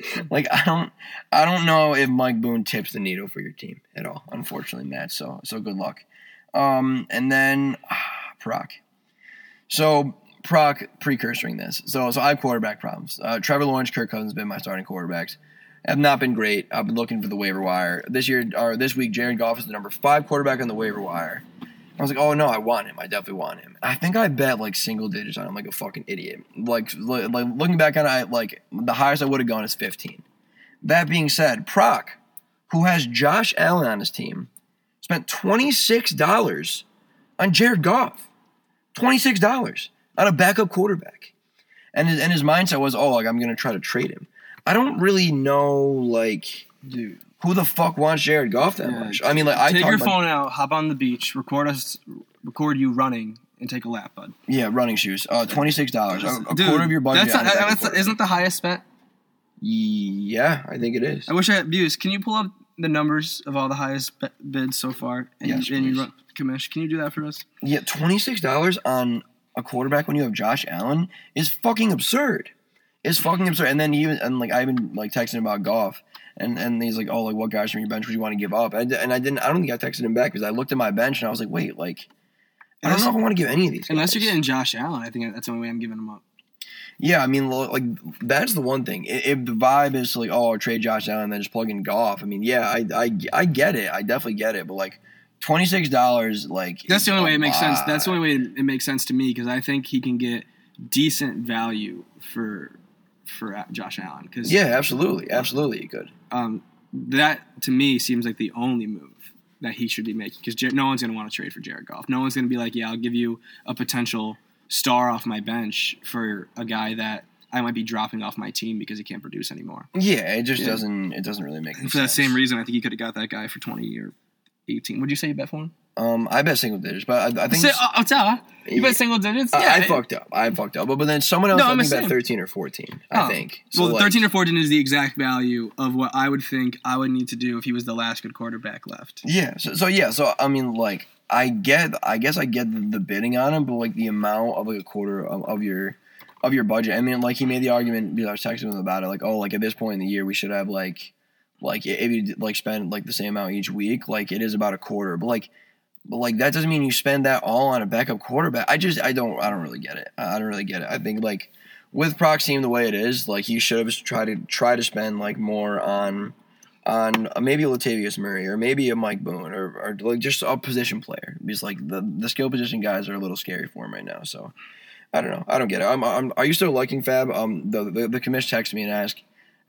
like I don't, I don't know if Mike Boone tips the needle for your team at all. Unfortunately, Matt. So so good luck. Um, and then ah, Proc. So Proc precursoring this. So so I have quarterback problems. Uh, Trevor Lawrence, Kirk Cousins have been my starting quarterbacks. Have not been great. I've been looking for the waiver wire this year or this week. Jared Goff is the number five quarterback on the waiver wire. I was like, oh no, I want him. I definitely want him. I think I bet like single digits on him, like a fucking idiot. Like, like looking back on it, like the highest I would have gone is 15. That being said, Proc, who has Josh Allen on his team, spent $26 on Jared Goff. $26 on a backup quarterback. And his, and his mindset was, oh, like I'm going to try to trade him. I don't really know, like, Dude. who the fuck wants Jared Goff that Yeah, much. I mean, like, I take your phone out, hop on the beach, record us, record you running, and take a lap, bud. Yeah, running shoes. Uh, twenty six dollars, a, a Dude, quarter of your budget. That's, not, that's quarterback. isn't the highest spent. yeah, I think it is. I wish I had views. Can you pull up the numbers of all the highest bids so far? And, Yes, and you run, commish. Can you do that for us? Yeah, twenty six dollars on a quarterback when you have Josh Allen is fucking absurd. It's fucking absurd. And then he even and like I've been like texting about Goff, and and he's like, oh, like what guys from your bench would you want to give up? And, and I didn't. I don't think I texted him back because I looked at my bench and I was like, wait, like. I don't know if I want to give any of these. Unless guys. you're getting Josh Allen, I think that's the only way I'm giving him up. Yeah, I mean, like that's the one thing. If the vibe is like, oh, trade Josh Allen, and then just plug in Goff. I mean, yeah, I, I, I get it. I definitely get it. But like, twenty six dollars, like That's the only way it makes sense. That's the only way it makes sense to me because I think he can get decent value for for Josh Allen. Because Yeah, absolutely, absolutely, you could. um, that to me seems like the only move that he should be making because Jer- no one's going to want to trade for Jared Goff. No one's going to be like, yeah, I'll give you a potential star off my bench for a guy that I might be dropping off my team because he can't produce anymore. Yeah, it just Yeah. doesn't. It doesn't really make For that same reason, I think he could have got that guy for twenty or eighteen. Would you say you bet for him? Um, I bet single digits, but I, I think Say, oh, oh, duh. you bet single digits? I, yeah, I it- fucked up. I fucked up. But but then someone else No, I think bet thirteen or fourteen. I Oh. think. So, well, like, 13 or 14 is the exact value of what I would think I would need to do if he was the last good quarterback left. Yeah. So, so yeah. So I mean, like, I get. I guess I get the, the bidding on him, but like the amount of like a quarter of, of your of your budget. I mean, like he made the argument because I was texting him about it. Like, oh, like at this point in the year, we should have like, like if you like spend like the same amount each week, like it is about a quarter. But like, but like that doesn't mean you spend that all on a backup quarterback. I just I don't I don't really get it. I don't really get it. I think like with Prox team the way it is, like he should have tried to try to spend like more on on uh, maybe Latavius Murray or maybe a Mike Boone or, or like just a position player because like the the skill position guys are a little scary for him right now. So I don't know. I don't get it. I'm, I'm are you still liking Fab? Um, the the, the commish texted me and asked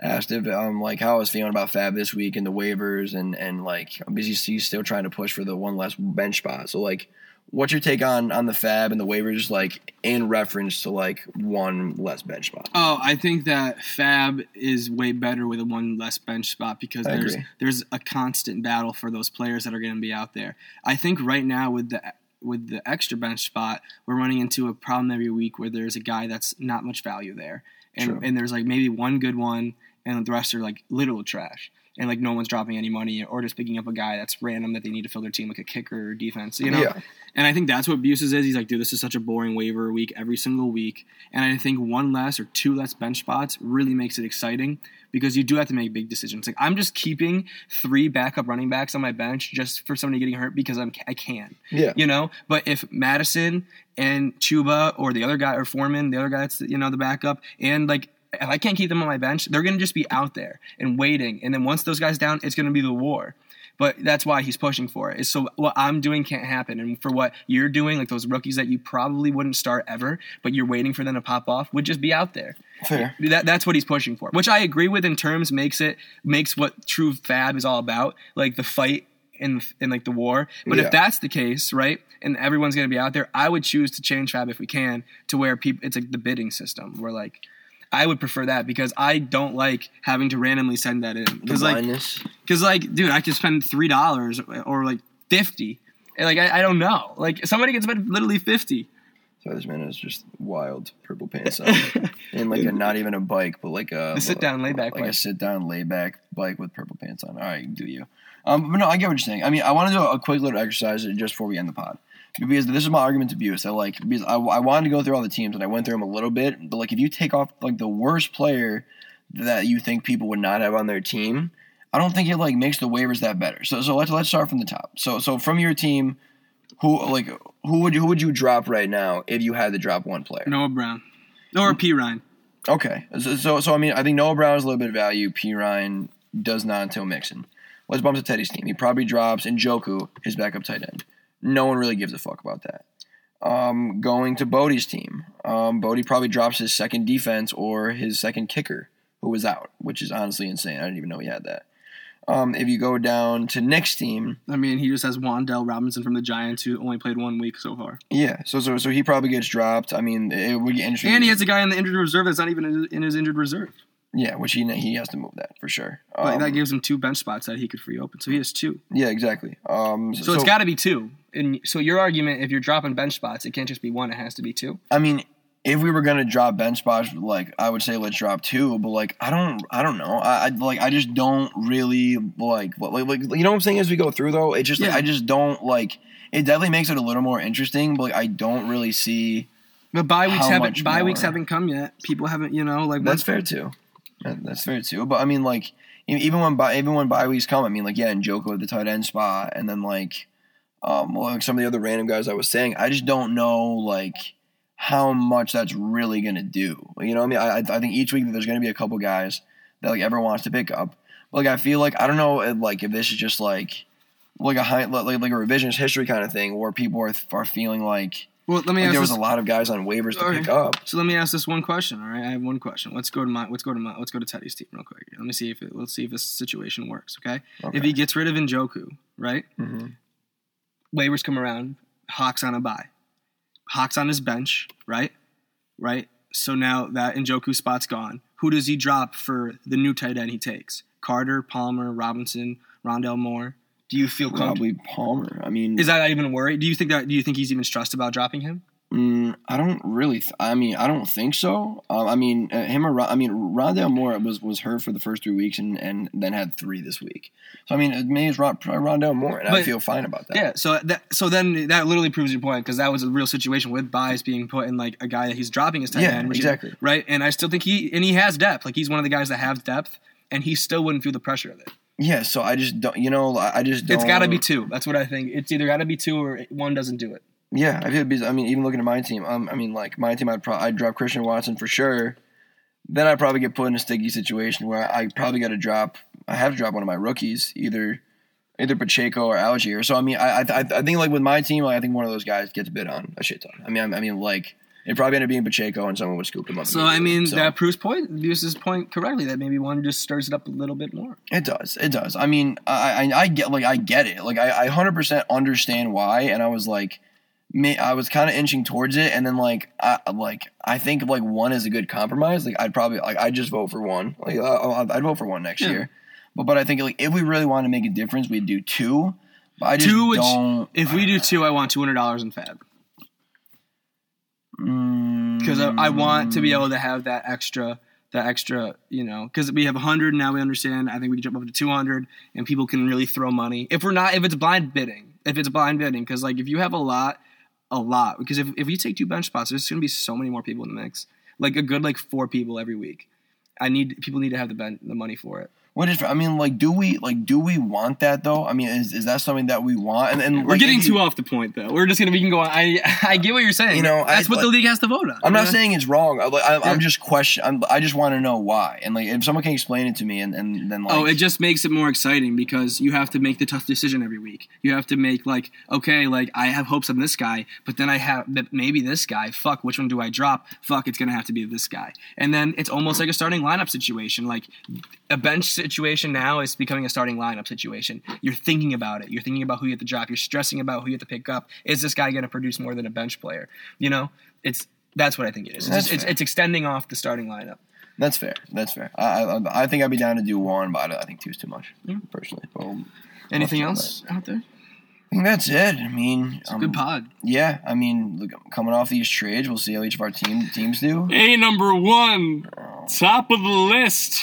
asked if um like how I was feeling about Fab this week and the waivers and and like he's, he's still trying to push for the one less bench spot. So like. What's your take on on the Fab and the waivers, like in reference to like one less bench spot? Oh, I think that Fab is way better with a one less bench spot because I there's agree. there's a constant battle for those players that are going to be out there. I think right now with the with the extra bench spot, we're running into a problem every week where there's a guy that's not much value there, and and there's like maybe one good one, and the rest are like literal trash. and like no one's dropping any money or just picking up a guy that's random that they need to fill their team like a kicker or defense, you know. Yeah. And I think that's what Buses is. He's like, dude, this is such a boring waiver week every single week. And I think one less or two less bench spots really makes it exciting because you do have to make big decisions. Like I'm just keeping three backup running backs on my bench just for somebody getting hurt because I'm I can. Yeah. You know, but if Mattison and Chuba or the other guy or Foreman, the other guy that's you know the backup, and like if I can't keep them on my bench, they're going to just be out there and waiting. And then once those guys down, it's going to be the war. But that's why he's pushing for it. Is so what I'm doing can't happen, and for what you're doing, like those rookies that you probably wouldn't start ever, but you're waiting for them to pop off, would just be out there. Fair. That, that's what he's pushing for, which I agree with in terms makes it makes what true fab is all about, like the fight in in like the war. But Yeah. if that's the case, right, and everyone's gonna be out there, I would choose to change fab if we can to where people it's like the bidding system where like. I would prefer that because I don't like having to randomly send that in. Because like, because like, dude, I could spend three dollars or like fifty. And like, I, I don't know. Like, somebody can spend literally fifty. Sorry, this man is just wild purple pants on. and like a not even a bike, but like a The sit-down layback like bike. a sit down layback bike with purple pants on. All right, do you? Um, but no, I get what you're saying. I mean, I want to do a quick little exercise just before we end the pod. Because this is my argument to Buse. I like because I, I wanted to go through all the teams and I went through them a little bit. But like, if you take off like the worst player that you think people would not have on their team, I don't think it like makes the waivers that better. So so let's let's start from the top. So so from your team, who like who would who would you drop right now if you had to drop one player? Noah Brown. Or Perine. Okay, so, so so I mean I think Noah Brown is a little bit of value. Perine does not until Mixon. Let's bump to Teddy's team. He probably drops Njoku, his backup tight end. No one really gives a fuck about that. Um, going to Bodie's team. Um, Bodie probably drops his second defense or his second kicker, who was out, which is honestly insane. I didn't even know he had that. Um, if you go down to Nick's team, I mean, he just has Wan'Dale Robinson from the Giants who only played one week so far. yeah, so so so he probably gets dropped. I mean, it would get interesting. And he has a guy in the injured reserve that's not even in his- injured reserve. yeah, which he he has to move that for sure. Like, that Um, gives him two bench spots that he could free open. So he has two. yeah, exactly. Um, So, it's got to be two. And so your argument, if you're dropping bench spots, it can't just be one. It has to be two. I mean, if we were gonna drop bench spots, like I would say let's drop two, but like I don't, I don't know. I, I like I just don't really like what like, like you know what I'm saying as we go through though. It just like, I just don't like. It definitely makes it a little more interesting, but like, I don't really see. But bye weeks haven't bye weeks haven't come yet. People haven't, you know, like That's fair too. That's fair too. But I mean, like even when bye even when bye weeks come, I mean, like yeah, Njoku at the tight end spot, and then like um well, like some of the other random guys I was saying, I just don't know like how much that's really gonna do. You know, what I mean, I I think each week there's gonna be a couple guys that like everyone wants to pick up. But, like I feel like I don't know if, like if this is just like like a high, like like a revisionist history kind of thing where people are are feeling like, Well, let me like ask there was this. a lot of guys on waivers to Okay. pick up. So let me ask this one question. All right, I have one question. Let's go to my. Let's go to my. Let's go to Teddy's team real quick. Let me see if it, let's see if this situation works. Okay. Okay. If he gets rid of Njoku, right? Mhm. Waivers come around. Hawks on a bye. Hawks on his bench, right? Right. So now that Njoku spot's gone, who does he drop for the new tight end he takes? Carter, Palmer, Robinson, Rondale Moore. Do you feel? Probably Palmer. I mean, Is that even a worry? Do you think that? Do you think he's even stressed about dropping him? Mm, I don't really. Th- I mean, I don't think so. Um, I mean, uh, him or Ron- I mean, Rondale Moore was was hurt for the first three weeks and and then had three this week. So I mean, maybe it's Ron- Rondale Moore, and I feel fine about that. Yeah, so that so then that literally proves your point because that was a real situation with Bias being put in like a guy that he's dropping his tight Yeah, end, which is- exactly. right. And I still think he and he has depth. Like he's one of the guys that have depth, and he still wouldn't feel the pressure of it. Yeah. So I just don't. You know, I I just don't. It's got to be two. That's what I think. It's either got to be two or one doesn't do it. Yeah, I feel. Because, I mean, even looking at my team, um, I mean, like my team, I'd pro- I'd drop Christian Watson for sure. Then I'd probably get put in a sticky situation where I probably got to drop. I have to drop one of my rookies, either either Pacheco or Allgeier. So I mean, I I, I think like with my team, like, I think one of those guys gets bid on a shit ton. I mean, I, I mean, like it probably ended up being Pacheco, and someone would scoop him up. So I mean So, that proves point uses point correctly that maybe one just stirs it up a little bit more. it does, it does. I mean, I I, I get like I get it. Like I I hundred percent understand why, and I was like. Me, I was kind of inching towards it, and then like, I like I think like one is a good compromise. Like I'd probably like I'd just vote for one. Like I- I'd vote for one next Yeah. year. But but I think like if we really want to make a difference, we'd do two. But I just Two, which don't. if we do two, I want two hundred dollars in Fab Mm. because I, I want to be able to have that extra that extra, you know, because we have 100 now. We understand. I think we can jump up to 200, and people can really throw money. If we're not, if it's blind bidding, if it's blind bidding, because like if you have a lot, a lot, because if if you take two bench spots, there's gonna be so many more people in the mix. Like a good like four people every week. I need people need to have the ben, the money for it. What is? I mean, like, do we like do we want that though? I mean, is, is that something that we want? And, and We're like, getting you- too off the point though. We're just gonna we can go on. I I get what you're saying. You know, that's I- what the league has to vote on. I'm not Yeah. saying it's wrong. I, like, I, Yeah. I'm just question. I'm, I just want to know why. And like, if someone can explain it to me, and, and then like, Oh, it just makes it more exciting because you have to make the tough decision every week. You have to make like, okay, like I have hopes on this guy, but then I have maybe this guy. Fuck, which one do I drop? Fuck, it's gonna have to be this guy. And then it's almost like a starting lineup situation. Like a bench situation now is becoming a starting lineup situation. You're thinking about it. You're thinking about who you have to drop. You're stressing about who you have to pick up. Is this guy gonna produce more than a bench player? You know, it's that's what I think it is. It's, it's, it's extending off the starting lineup. that's fair. That's fair. I, I I think I'd be down to do one, but I, I think two is too much Yeah. personally. But we'll- Anything Well, else out there? I think that's it. I mean, It's a um, good pod. Yeah, I mean, look, coming off these trades, we'll see how each of our team teams do. A number one, top of the list,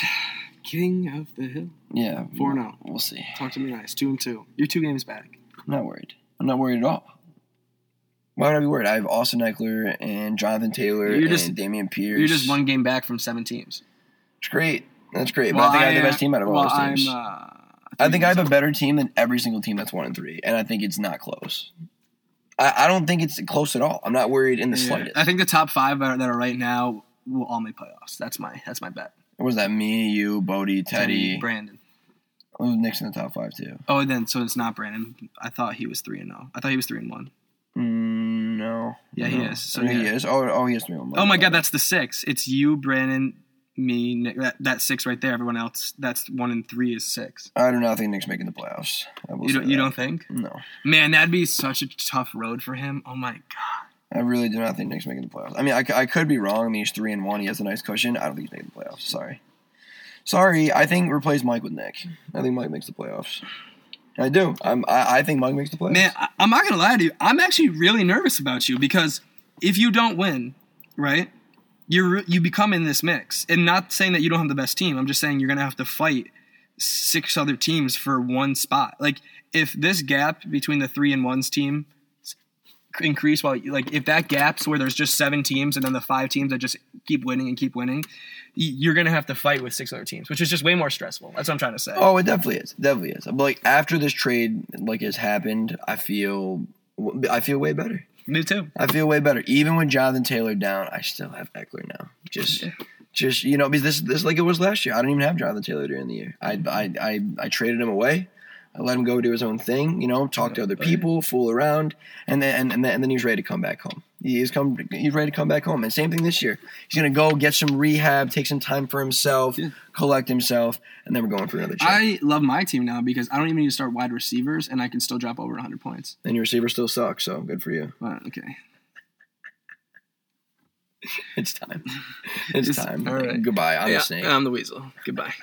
King of the Hill. Yeah, Four and oh. We'll see. Talk to me nice. Two and two. You're two games back. I'm not worried. I'm not worried at all. Why would I be worried? I have Austin Ekeler and Jonathan Taylor You're and just- Dameon Pierce. You're just one game back from seven teams. It's great. That's great. But I think I have the best team out of all those teams. I'm, uh, I think I have a better team than every single team that's one and three, and I think it's not close. I, I don't think it's close at all. I'm not worried in the Yeah. slightest. I think the top five that are, that are right now will all make playoffs. That's my that's my bet. What was that? Me, you, Bodie, Teddy. Brandon. Oh, Nick's in the top five too. Oh, then so it's not Brandon. I thought he was three and zero. I thought he was three and one. Mm, no. Yeah, he is. So, he is. Oh, oh, he is three. and one. Oh my God, that's the six. It's you, Brandon, me, Nick. That, that six right there. Everyone else, that's one and three is six. I do not know. I think Nick's making the playoffs. You don't you that. don't think? No, Man, that'd be such a tough road for him. Oh my god. I really do not think Nick's making the playoffs. I mean, I, I could be wrong. I mean, he's three and one. He has a nice cushion. I don't think he's making the playoffs. Sorry, sorry. I think replace Mike with Nick. I think Mike makes the playoffs. I do. I'm. I, I think Mike makes the playoffs. Man, I, I'm not gonna lie to you. I'm actually really nervous about you because if you don't win, right, you're you become in this mix. And not saying that you don't have the best team. I'm just saying you're gonna have to fight six other teams for one spot. Like if this gap between the three and ones team increase while like if that gap's where there's just seven teams and then the five teams that just keep winning and keep winning, you're gonna have to fight with six other teams, which is just way more stressful. That's what I'm trying to say. Oh, it definitely is. Definitely is. But like after this trade, like has happened, I feel. I feel way better. Me too. I feel way better. Even with Jonathan Taylor down, I still have Ekeler now. Just, Yeah. just you know, because this this like it was last year. I don't even have Jonathan Taylor during the year. I I I, I traded him away. I let him go do his own thing. You know, talk to other people, fool around, and then and, and then and then he's ready to come back home. He's come. He's ready to come back home. And same thing this year. He's gonna go get some rehab, take some time for himself, Yeah. collect himself, and then we're going for another chip. I love my team now because I don't even need to start wide receivers and I can still drop over 100 points. and your receiver still sucks. So good for you. But okay. It's time. It's It's- time. all right. Goodbye. I'm the snake. I'm the weasel. Goodbye.